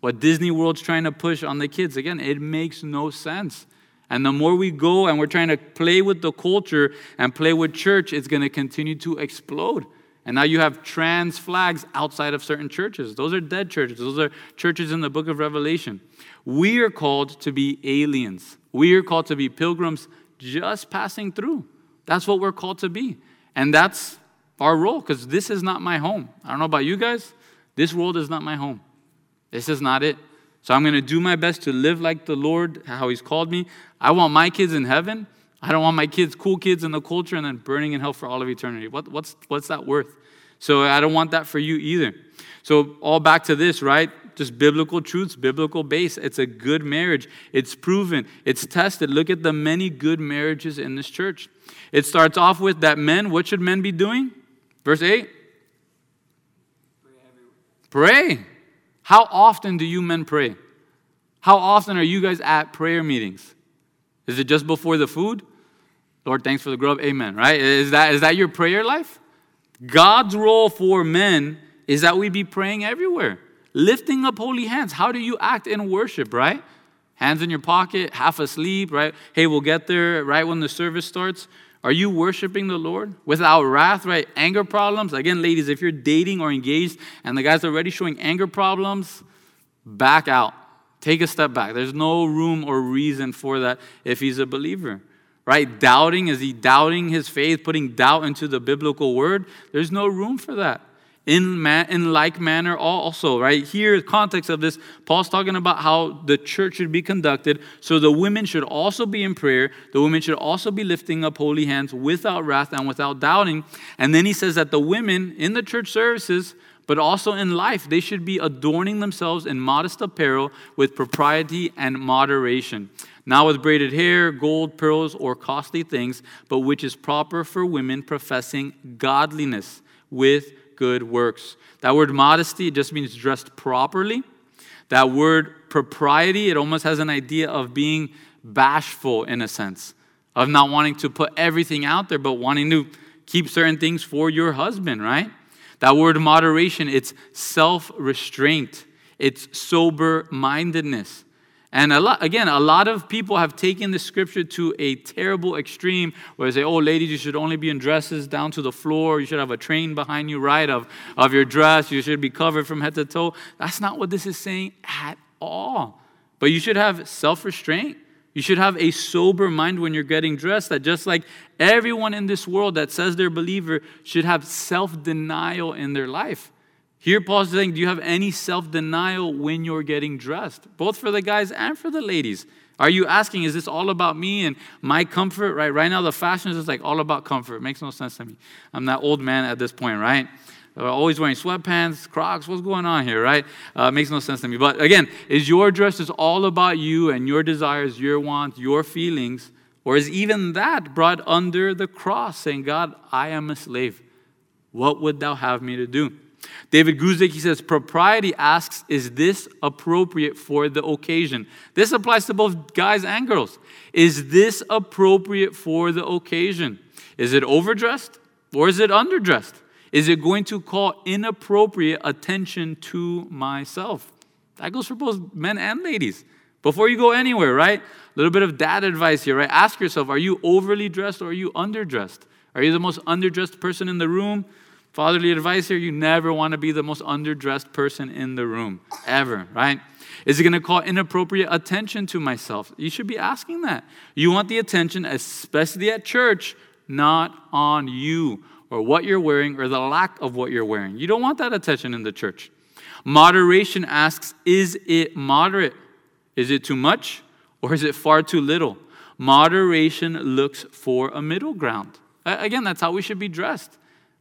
What Disney World's trying to push on the kids, again, it makes no sense. And the more we go and we're trying to play with the culture and play with church, it's going to continue to explode. And now you have trans flags outside of certain churches. Those are dead churches. Those are churches in the book of Revelation. We are called to be aliens. We are called to be pilgrims just passing through. That's what we're called to be. And that's our role because this is not my home. I don't know about you guys. This world is not my home. This is not it. So I'm going to do my best to live like the Lord, how He's called me. I want my kids in heaven. I don't want my kids, cool kids in the culture, and then burning in hell for all of eternity. What, what's, what's that worth? So I don't want that for you either. So, all back to this, right? Just biblical truths, biblical base. It's a good marriage. It's proven, it's tested. Look at the many good marriages in this church. It starts off with that men, what should men be doing? Verse 8 Pray. How often do you men pray? How often are you guys at prayer meetings? Is it just before the food? Lord, thanks for the grub. Amen. Right? Is that, is that your prayer life? God's role for men is that we be praying everywhere, lifting up holy hands. How do you act in worship, right? Hands in your pocket, half asleep, right? Hey, we'll get there right when the service starts. Are you worshiping the Lord without wrath, right? Anger problems. Again, ladies, if you're dating or engaged and the guy's already showing anger problems, back out. Take a step back. There's no room or reason for that if he's a believer, right? Doubting, is he doubting his faith, putting doubt into the biblical word? There's no room for that. In, in like manner also right? Here context of this paul's talking about how the church should be conducted so the women should also be in prayer the women should also be lifting up holy hands without wrath and without doubting. And then he says that the women in the church services but also in life they should be adorning themselves in modest apparel with propriety and moderation. Not with braided hair gold pearls or costly things but which is proper for women professing godliness with good works. That word modesty just means dressed properly. That word propriety, it almost has an idea of being bashful in a sense, of not wanting to put everything out there, but wanting to keep certain things for your husband, right? That word moderation, it's self restraint, it's sober mindedness. And a lot, again, a lot of people have taken the scripture to a terrible extreme where they say, oh, ladies, you should only be in dresses down to the floor. You should have a train behind you, right, of, of your dress. You should be covered from head to toe. That's not what this is saying at all. But you should have self restraint. You should have a sober mind when you're getting dressed, that just like everyone in this world that says they're a believer should have self denial in their life. Here, Paul's saying, Do you have any self denial when you're getting dressed? Both for the guys and for the ladies. Are you asking, Is this all about me and my comfort? Right, right now, the fashion is just like all about comfort. It makes no sense to me. I'm that old man at this point, right? always wearing sweatpants, Crocs. What's going on here, right? Uh, makes no sense to me. But again, is your dress is all about you and your desires, your wants, your feelings? Or is even that brought under the cross, saying, God, I am a slave. What would thou have me to do? David Guzik, he says, propriety asks, is this appropriate for the occasion? This applies to both guys and girls. Is this appropriate for the occasion? Is it overdressed or is it underdressed? Is it going to call inappropriate attention to myself? That goes for both men and ladies. Before you go anywhere, right? A little bit of dad advice here, right? Ask yourself, are you overly dressed or are you underdressed? Are you the most underdressed person in the room? Fatherly advice here you never want to be the most underdressed person in the room, ever, right? Is it going to call inappropriate attention to myself? You should be asking that. You want the attention, especially at church, not on you or what you're wearing or the lack of what you're wearing. You don't want that attention in the church. Moderation asks Is it moderate? Is it too much or is it far too little? Moderation looks for a middle ground. Again, that's how we should be dressed.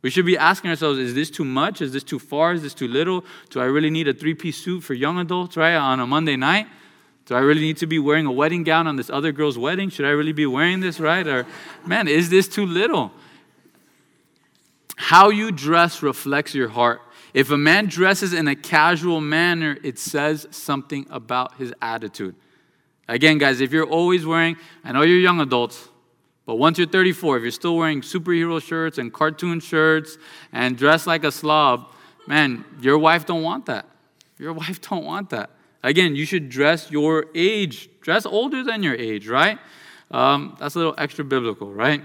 We should be asking ourselves, is this too much? Is this too far? Is this too little? Do I really need a three piece suit for young adults, right, on a Monday night? Do I really need to be wearing a wedding gown on this other girl's wedding? Should I really be wearing this, right? Or, man, is this too little? How you dress reflects your heart. If a man dresses in a casual manner, it says something about his attitude. Again, guys, if you're always wearing, I know you're young adults, but once you're 34, if you're still wearing superhero shirts and cartoon shirts and dressed like a slob, man, your wife don't want that. Your wife don't want that. Again, you should dress your age. Dress older than your age, right? Um, that's a little extra biblical, right?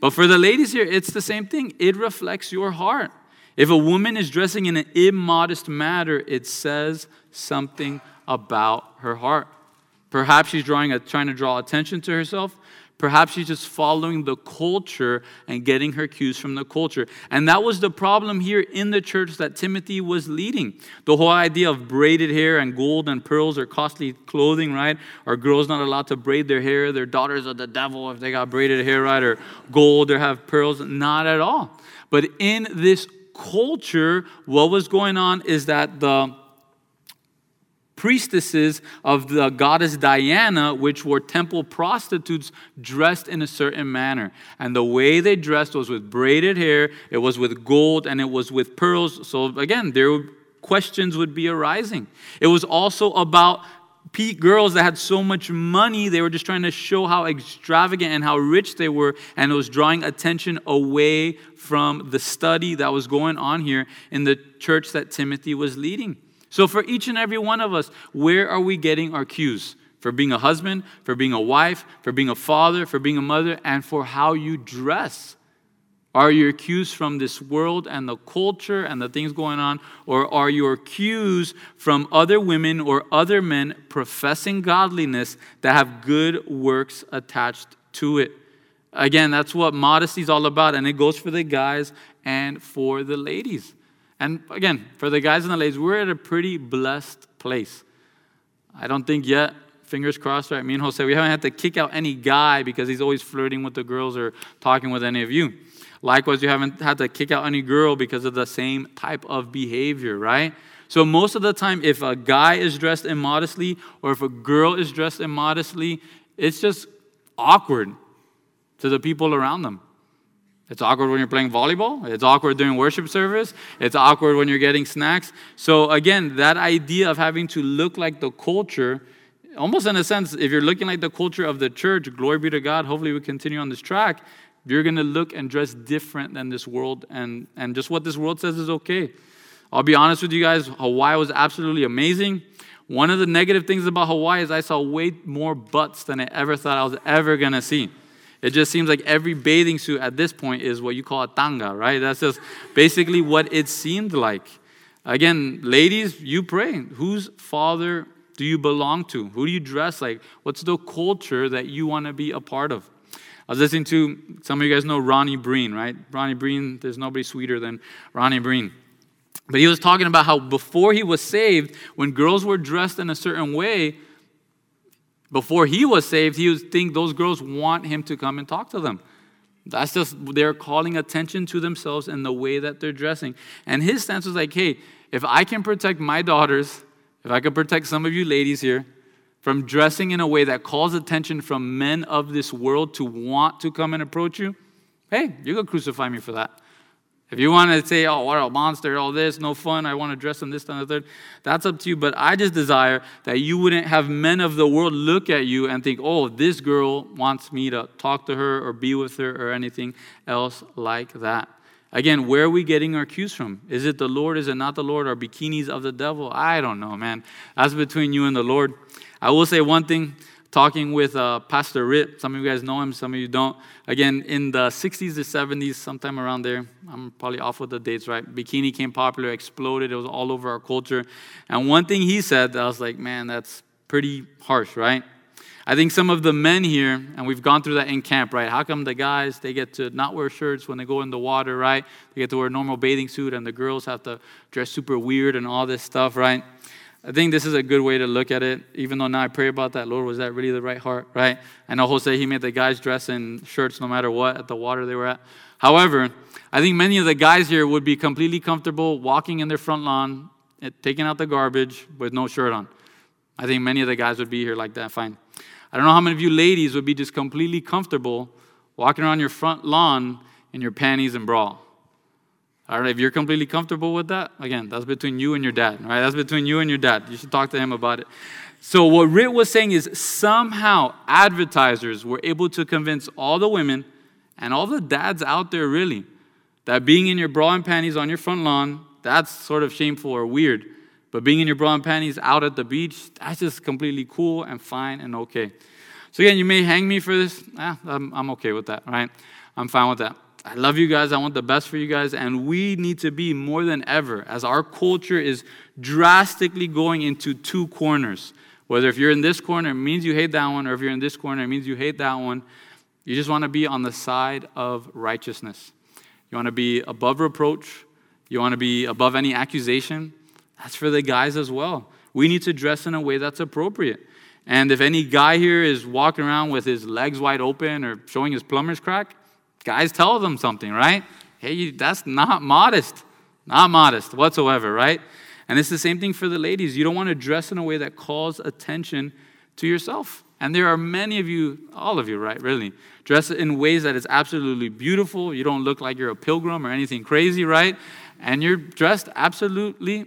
But for the ladies here, it's the same thing. It reflects your heart. If a woman is dressing in an immodest manner, it says something about her heart. Perhaps she's drawing a, trying to draw attention to herself. Perhaps she's just following the culture and getting her cues from the culture. And that was the problem here in the church that Timothy was leading. The whole idea of braided hair and gold and pearls or costly clothing, right? Are girls not allowed to braid their hair? Their daughters are the devil if they got braided hair, right? Or gold or have pearls? Not at all. But in this culture, what was going on is that the priestesses of the goddess Diana, which were temple prostitutes dressed in a certain manner. And the way they dressed was with braided hair, it was with gold, and it was with pearls. So again, there questions would be arising. It was also about girls that had so much money, they were just trying to show how extravagant and how rich they were, and it was drawing attention away from the study that was going on here in the church that Timothy was leading. So, for each and every one of us, where are we getting our cues? For being a husband, for being a wife, for being a father, for being a mother, and for how you dress. Are your cues from this world and the culture and the things going on? Or are your cues from other women or other men professing godliness that have good works attached to it? Again, that's what modesty is all about, and it goes for the guys and for the ladies. And again, for the guys and the ladies, we're at a pretty blessed place. I don't think yet, fingers crossed, right? Me and Jose, we haven't had to kick out any guy because he's always flirting with the girls or talking with any of you. Likewise, you haven't had to kick out any girl because of the same type of behavior, right? So, most of the time, if a guy is dressed immodestly or if a girl is dressed immodestly, it's just awkward to the people around them. It's awkward when you're playing volleyball. It's awkward during worship service. It's awkward when you're getting snacks. So, again, that idea of having to look like the culture, almost in a sense, if you're looking like the culture of the church, glory be to God, hopefully we continue on this track, you're going to look and dress different than this world and, and just what this world says is okay. I'll be honest with you guys, Hawaii was absolutely amazing. One of the negative things about Hawaii is I saw way more butts than I ever thought I was ever going to see. It just seems like every bathing suit at this point is what you call a tanga, right? That's just basically what it seemed like. Again, ladies, you pray. Whose father do you belong to? Who do you dress like? What's the culture that you want to be a part of? I was listening to, some of you guys know Ronnie Breen, right? Ronnie Breen, there's nobody sweeter than Ronnie Breen. But he was talking about how before he was saved, when girls were dressed in a certain way, before he was saved, he would think those girls want him to come and talk to them. That's just, they're calling attention to themselves in the way that they're dressing. And his stance was like, hey, if I can protect my daughters, if I can protect some of you ladies here from dressing in a way that calls attention from men of this world to want to come and approach you, hey, you're going to crucify me for that. If you want to say, oh, what a monster, all this, no fun, I want to dress in this, and the third, that's up to you. But I just desire that you wouldn't have men of the world look at you and think, oh, this girl wants me to talk to her or be with her or anything else like that. Again, where are we getting our cues from? Is it the Lord? Is it not the Lord? Are bikinis of the devil? I don't know, man. That's between you and the Lord. I will say one thing talking with uh, Pastor Rip. Some of you guys know him, some of you don't. Again, in the 60s or 70s, sometime around there, I'm probably off with the dates, right? Bikini came popular, exploded, it was all over our culture. And one thing he said, I was like, man, that's pretty harsh, right? I think some of the men here, and we've gone through that in camp, right? How come the guys, they get to not wear shirts when they go in the water, right? They get to wear a normal bathing suit, and the girls have to dress super weird and all this stuff, right? I think this is a good way to look at it, even though now I pray about that. Lord, was that really the right heart, right? I know Jose, he made the guys dress in shirts no matter what at the water they were at. However, I think many of the guys here would be completely comfortable walking in their front lawn, eh, taking out the garbage with no shirt on. I think many of the guys would be here like that, fine. I don't know how many of you ladies would be just completely comfortable walking around your front lawn in your panties and bra. All right, if you're completely comfortable with that, again, that's between you and your dad, right? That's between you and your dad. You should talk to him about it. So, what Rit was saying is somehow advertisers were able to convince all the women and all the dads out there, really, that being in your bra and panties on your front lawn, that's sort of shameful or weird. But being in your bra and panties out at the beach, that's just completely cool and fine and okay. So, again, you may hang me for this. Ah, I'm, I'm okay with that, right? I'm fine with that. I love you guys. I want the best for you guys. And we need to be more than ever, as our culture is drastically going into two corners. Whether if you're in this corner, it means you hate that one, or if you're in this corner, it means you hate that one. You just want to be on the side of righteousness. You want to be above reproach. You want to be above any accusation. That's for the guys as well. We need to dress in a way that's appropriate. And if any guy here is walking around with his legs wide open or showing his plumber's crack, Guys, tell them something, right? Hey, that's not modest. Not modest whatsoever, right? And it's the same thing for the ladies. You don't want to dress in a way that calls attention to yourself. And there are many of you, all of you, right, really, dress in ways that is absolutely beautiful. You don't look like you're a pilgrim or anything crazy, right? And you're dressed absolutely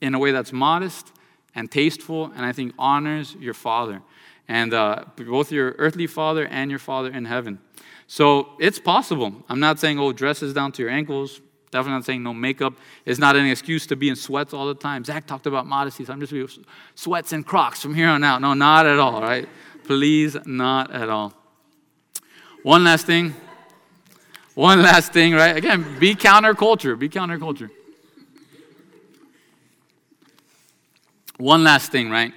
in a way that's modest and tasteful and I think honors your Father. And uh, both your earthly Father and your Father in heaven. So it's possible. I'm not saying, oh, dresses down to your ankles. Definitely not saying no makeup. It's not an excuse to be in sweats all the time. Zak talked about modesty, so I'm just going to be sweats and Crocs from here on out. No, not at all, right? Please, not at all. One last thing. One last thing, right? Again, be counterculture. Be counterculture. One last thing, right?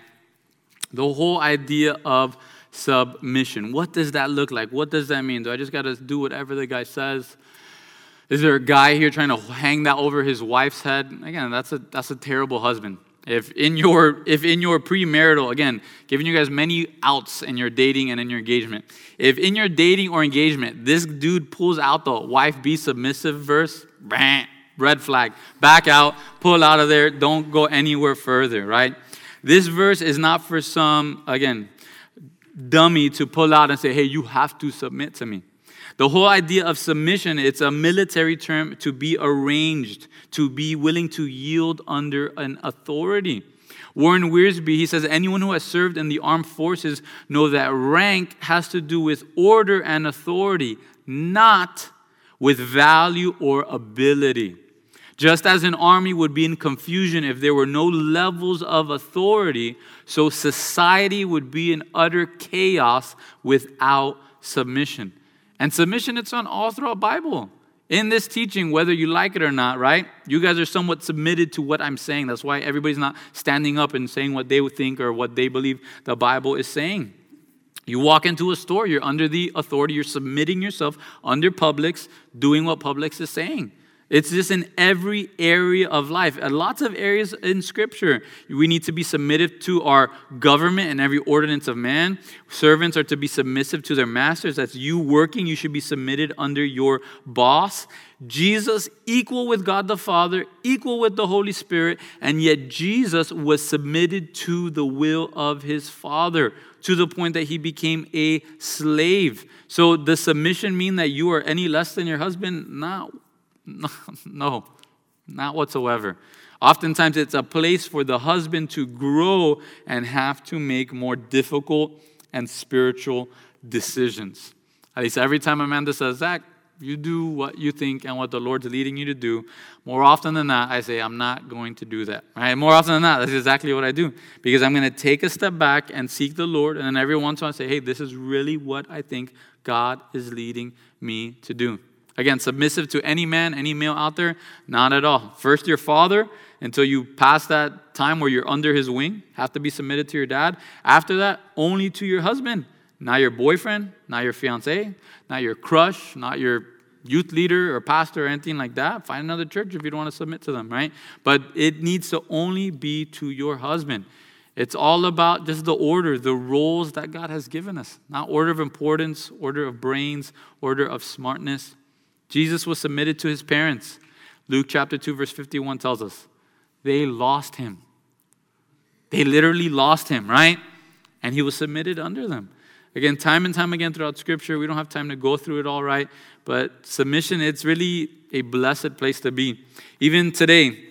The whole idea of submission. What does that look like? What does that mean? Do I just got to do whatever the guy says? Is there a guy here trying to hang that over his wife's head? Again, that's a, that's a terrible husband. If in your if in your premarital, again, giving you guys many outs in your dating and in your engagement. If in your dating or engagement, this dude pulls out the wife be submissive verse, red flag. Back out, pull out of there, don't go anywhere further, right? This verse is not for some, again, dummy to pull out and say, hey, you have to submit to me. The whole idea of submission, it's a military term to be arranged, to be willing to yield under an authority. Warren Wiersbe, he says, anyone who has served in the armed forces know that rank has to do with order and authority, not with value or ability. Just as an army would be in confusion if there were no levels of authority, so society would be in utter chaos without submission. And submission, it's on all throughout the Bible. In this teaching, whether you like it or not, right? You guys are somewhat submitted to what I'm saying. That's why everybody's not standing up and saying what they would think or what they believe the Bible is saying. You walk into a store, you're under the authority, you're submitting yourself under Publix, doing what Publix is saying. It's just in every area of life. And lots of areas in Scripture. We need to be submitted to our government and every ordinance of man. Servants are to be submissive to their masters. That's you working. You should be submitted under your boss. Jesus, equal with God the Father, equal with the Holy Spirit, and yet Jesus was submitted to the will of his Father to the point that he became a slave. So, does submission mean that you are any less than your husband? No, no, no, not whatsoever. Oftentimes, it's a place for the husband to grow and have to make more difficult and spiritual decisions. At least every time Amanda says, Zak, you do what you think and what the Lord's leading you to do. More often than not, I say, I'm not going to do that. Right? More often than not, that's exactly what I do. Because I'm going to take a step back and seek the Lord. And then every once in a while, I say, hey, this is really what I think God is leading me to do. Again, submissive to any man, any male out there? Not at all. First, your father, until you pass that time where you're under his wing, have to be submitted to your dad. After that, only to your husband. Not your boyfriend, not your fiance, not your crush, not your youth leader or pastor or anything like that. Find another church if you don't want to submit to them, right? But it needs to only be to your husband. It's all about just the order, the roles that God has given us. Not order of importance, order of brains, order of smartness. Jesus was submitted to his parents. Luke chapter 2, verse 51 tells us they lost him. They literally lost him, right? And he was submitted under them. Again, time and time again throughout Scripture, we don't have time to go through it all right, but submission, it's really a blessed place to be. Even today,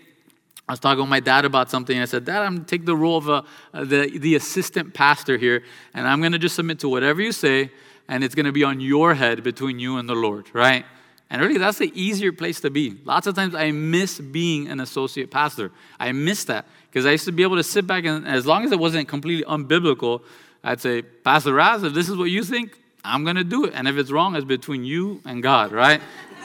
I was talking with my dad about something. and I said, Dad, I'm going to take the role of a, uh, the, the assistant pastor here, and I'm going to just submit to whatever you say, and it's going to be on your head between you and the Lord, right? And really, that's the easier place to be. Lots of times I miss being an associate pastor. I miss that because I used to be able to sit back and, as long as it wasn't completely unbiblical, I'd say, Pastor Raz, if this is what you think, I'm going to do it. And if it's wrong, it's between you and God, right?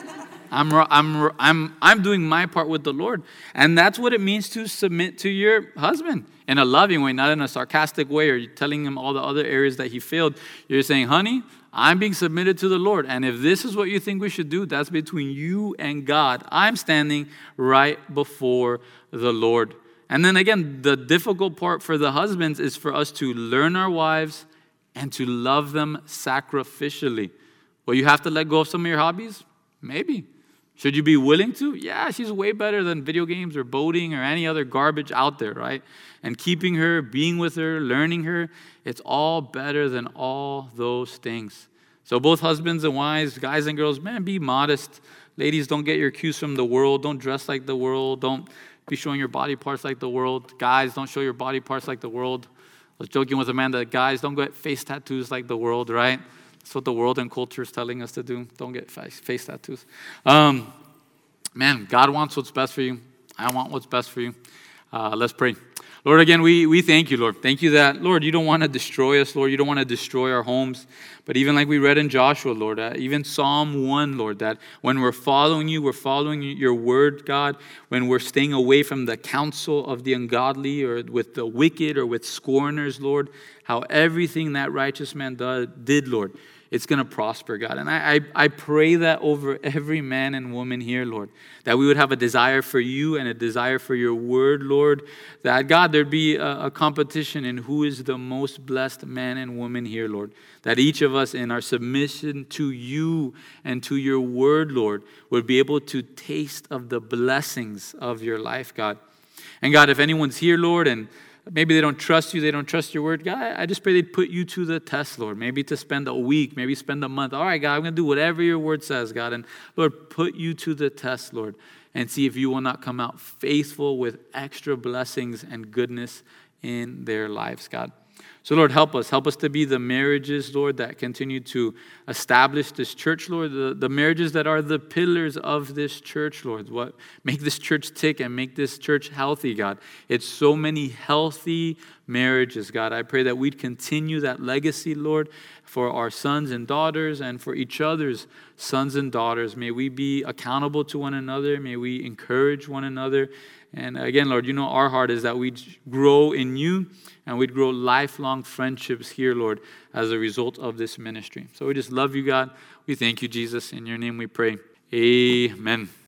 I'm, I'm, I'm, I'm doing my part with the Lord. And that's what it means to submit to your husband in a loving way, not in a sarcastic way or telling him all the other areas that he failed. You're saying, honey, I'm being submitted to the Lord. And if this is what you think we should do, that's between you and God. I'm standing right before the Lord. And then again, the difficult part for the husbands is for us to learn our wives and to love them sacrificially. Well, you have to let go of some of your hobbies? Maybe. Should you be willing to? Yeah, she's way better than video games or boating or any other garbage out there, right? And keeping her, being with her, learning her, it's all better than all those things. So, both husbands and wives, guys and girls, man, be modest. Ladies, don't get your cues from the world. Don't dress like the world. Don't be showing your body parts like the world. Guys, don't show your body parts like the world. I was joking with Amanda, guys, don't get face tattoos like the world, right? That's what the world and culture is telling us to do. Don't get face, tattoos. Um, man, God wants what's best for you. I want what's best for you. Uh, let's pray. Lord, again, we, we thank you, Lord. Thank you that, Lord, you don't want to destroy us, Lord. You don't want to destroy our homes. But even like we read in Joshua, Lord, uh, even Psalm 1, Lord, that when we're following you, we're following your word, God, when we're staying away from the counsel of the ungodly or with the wicked or with scorners, Lord, how everything that righteous man did, Lord, it's going to prosper, God. And I, I, I, pray that over every man and woman here, Lord, that we would have a desire for you and a desire for your word, Lord. That, God, there'd be a, a competition in who is the most blessed man and woman here, Lord. That each of us, in our submission to you and to your word, Lord, would be able to taste of the blessings of your life, God. And God, if anyone's here, Lord, and Maybe they don't trust you, they don't trust your word. God, I just pray they'd put you to the test, Lord. Maybe to spend a week, maybe spend a month. All right, God, I'm going to do whatever your word says, God. And Lord, put you to the test, Lord, and see if you will not come out faithful with extra blessings and goodness in their lives, God. So, Lord, help us. Help us to be the marriages, Lord, that continue to establish this church, Lord. The, the marriages that are the pillars of this church, Lord. What make this church tick and make this church healthy, God. It's so many healthy marriages, God. I pray that we'd continue that legacy, Lord, for our sons and daughters and for each other's sons and daughters. May we be accountable to one another. May we encourage one another. And again, Lord, you know our heart is that we'd grow in you and we'd grow lifelong friendships here, Lord, as a result of this ministry. So we just love you, God. We thank you, Jesus. In your name we pray. Amen.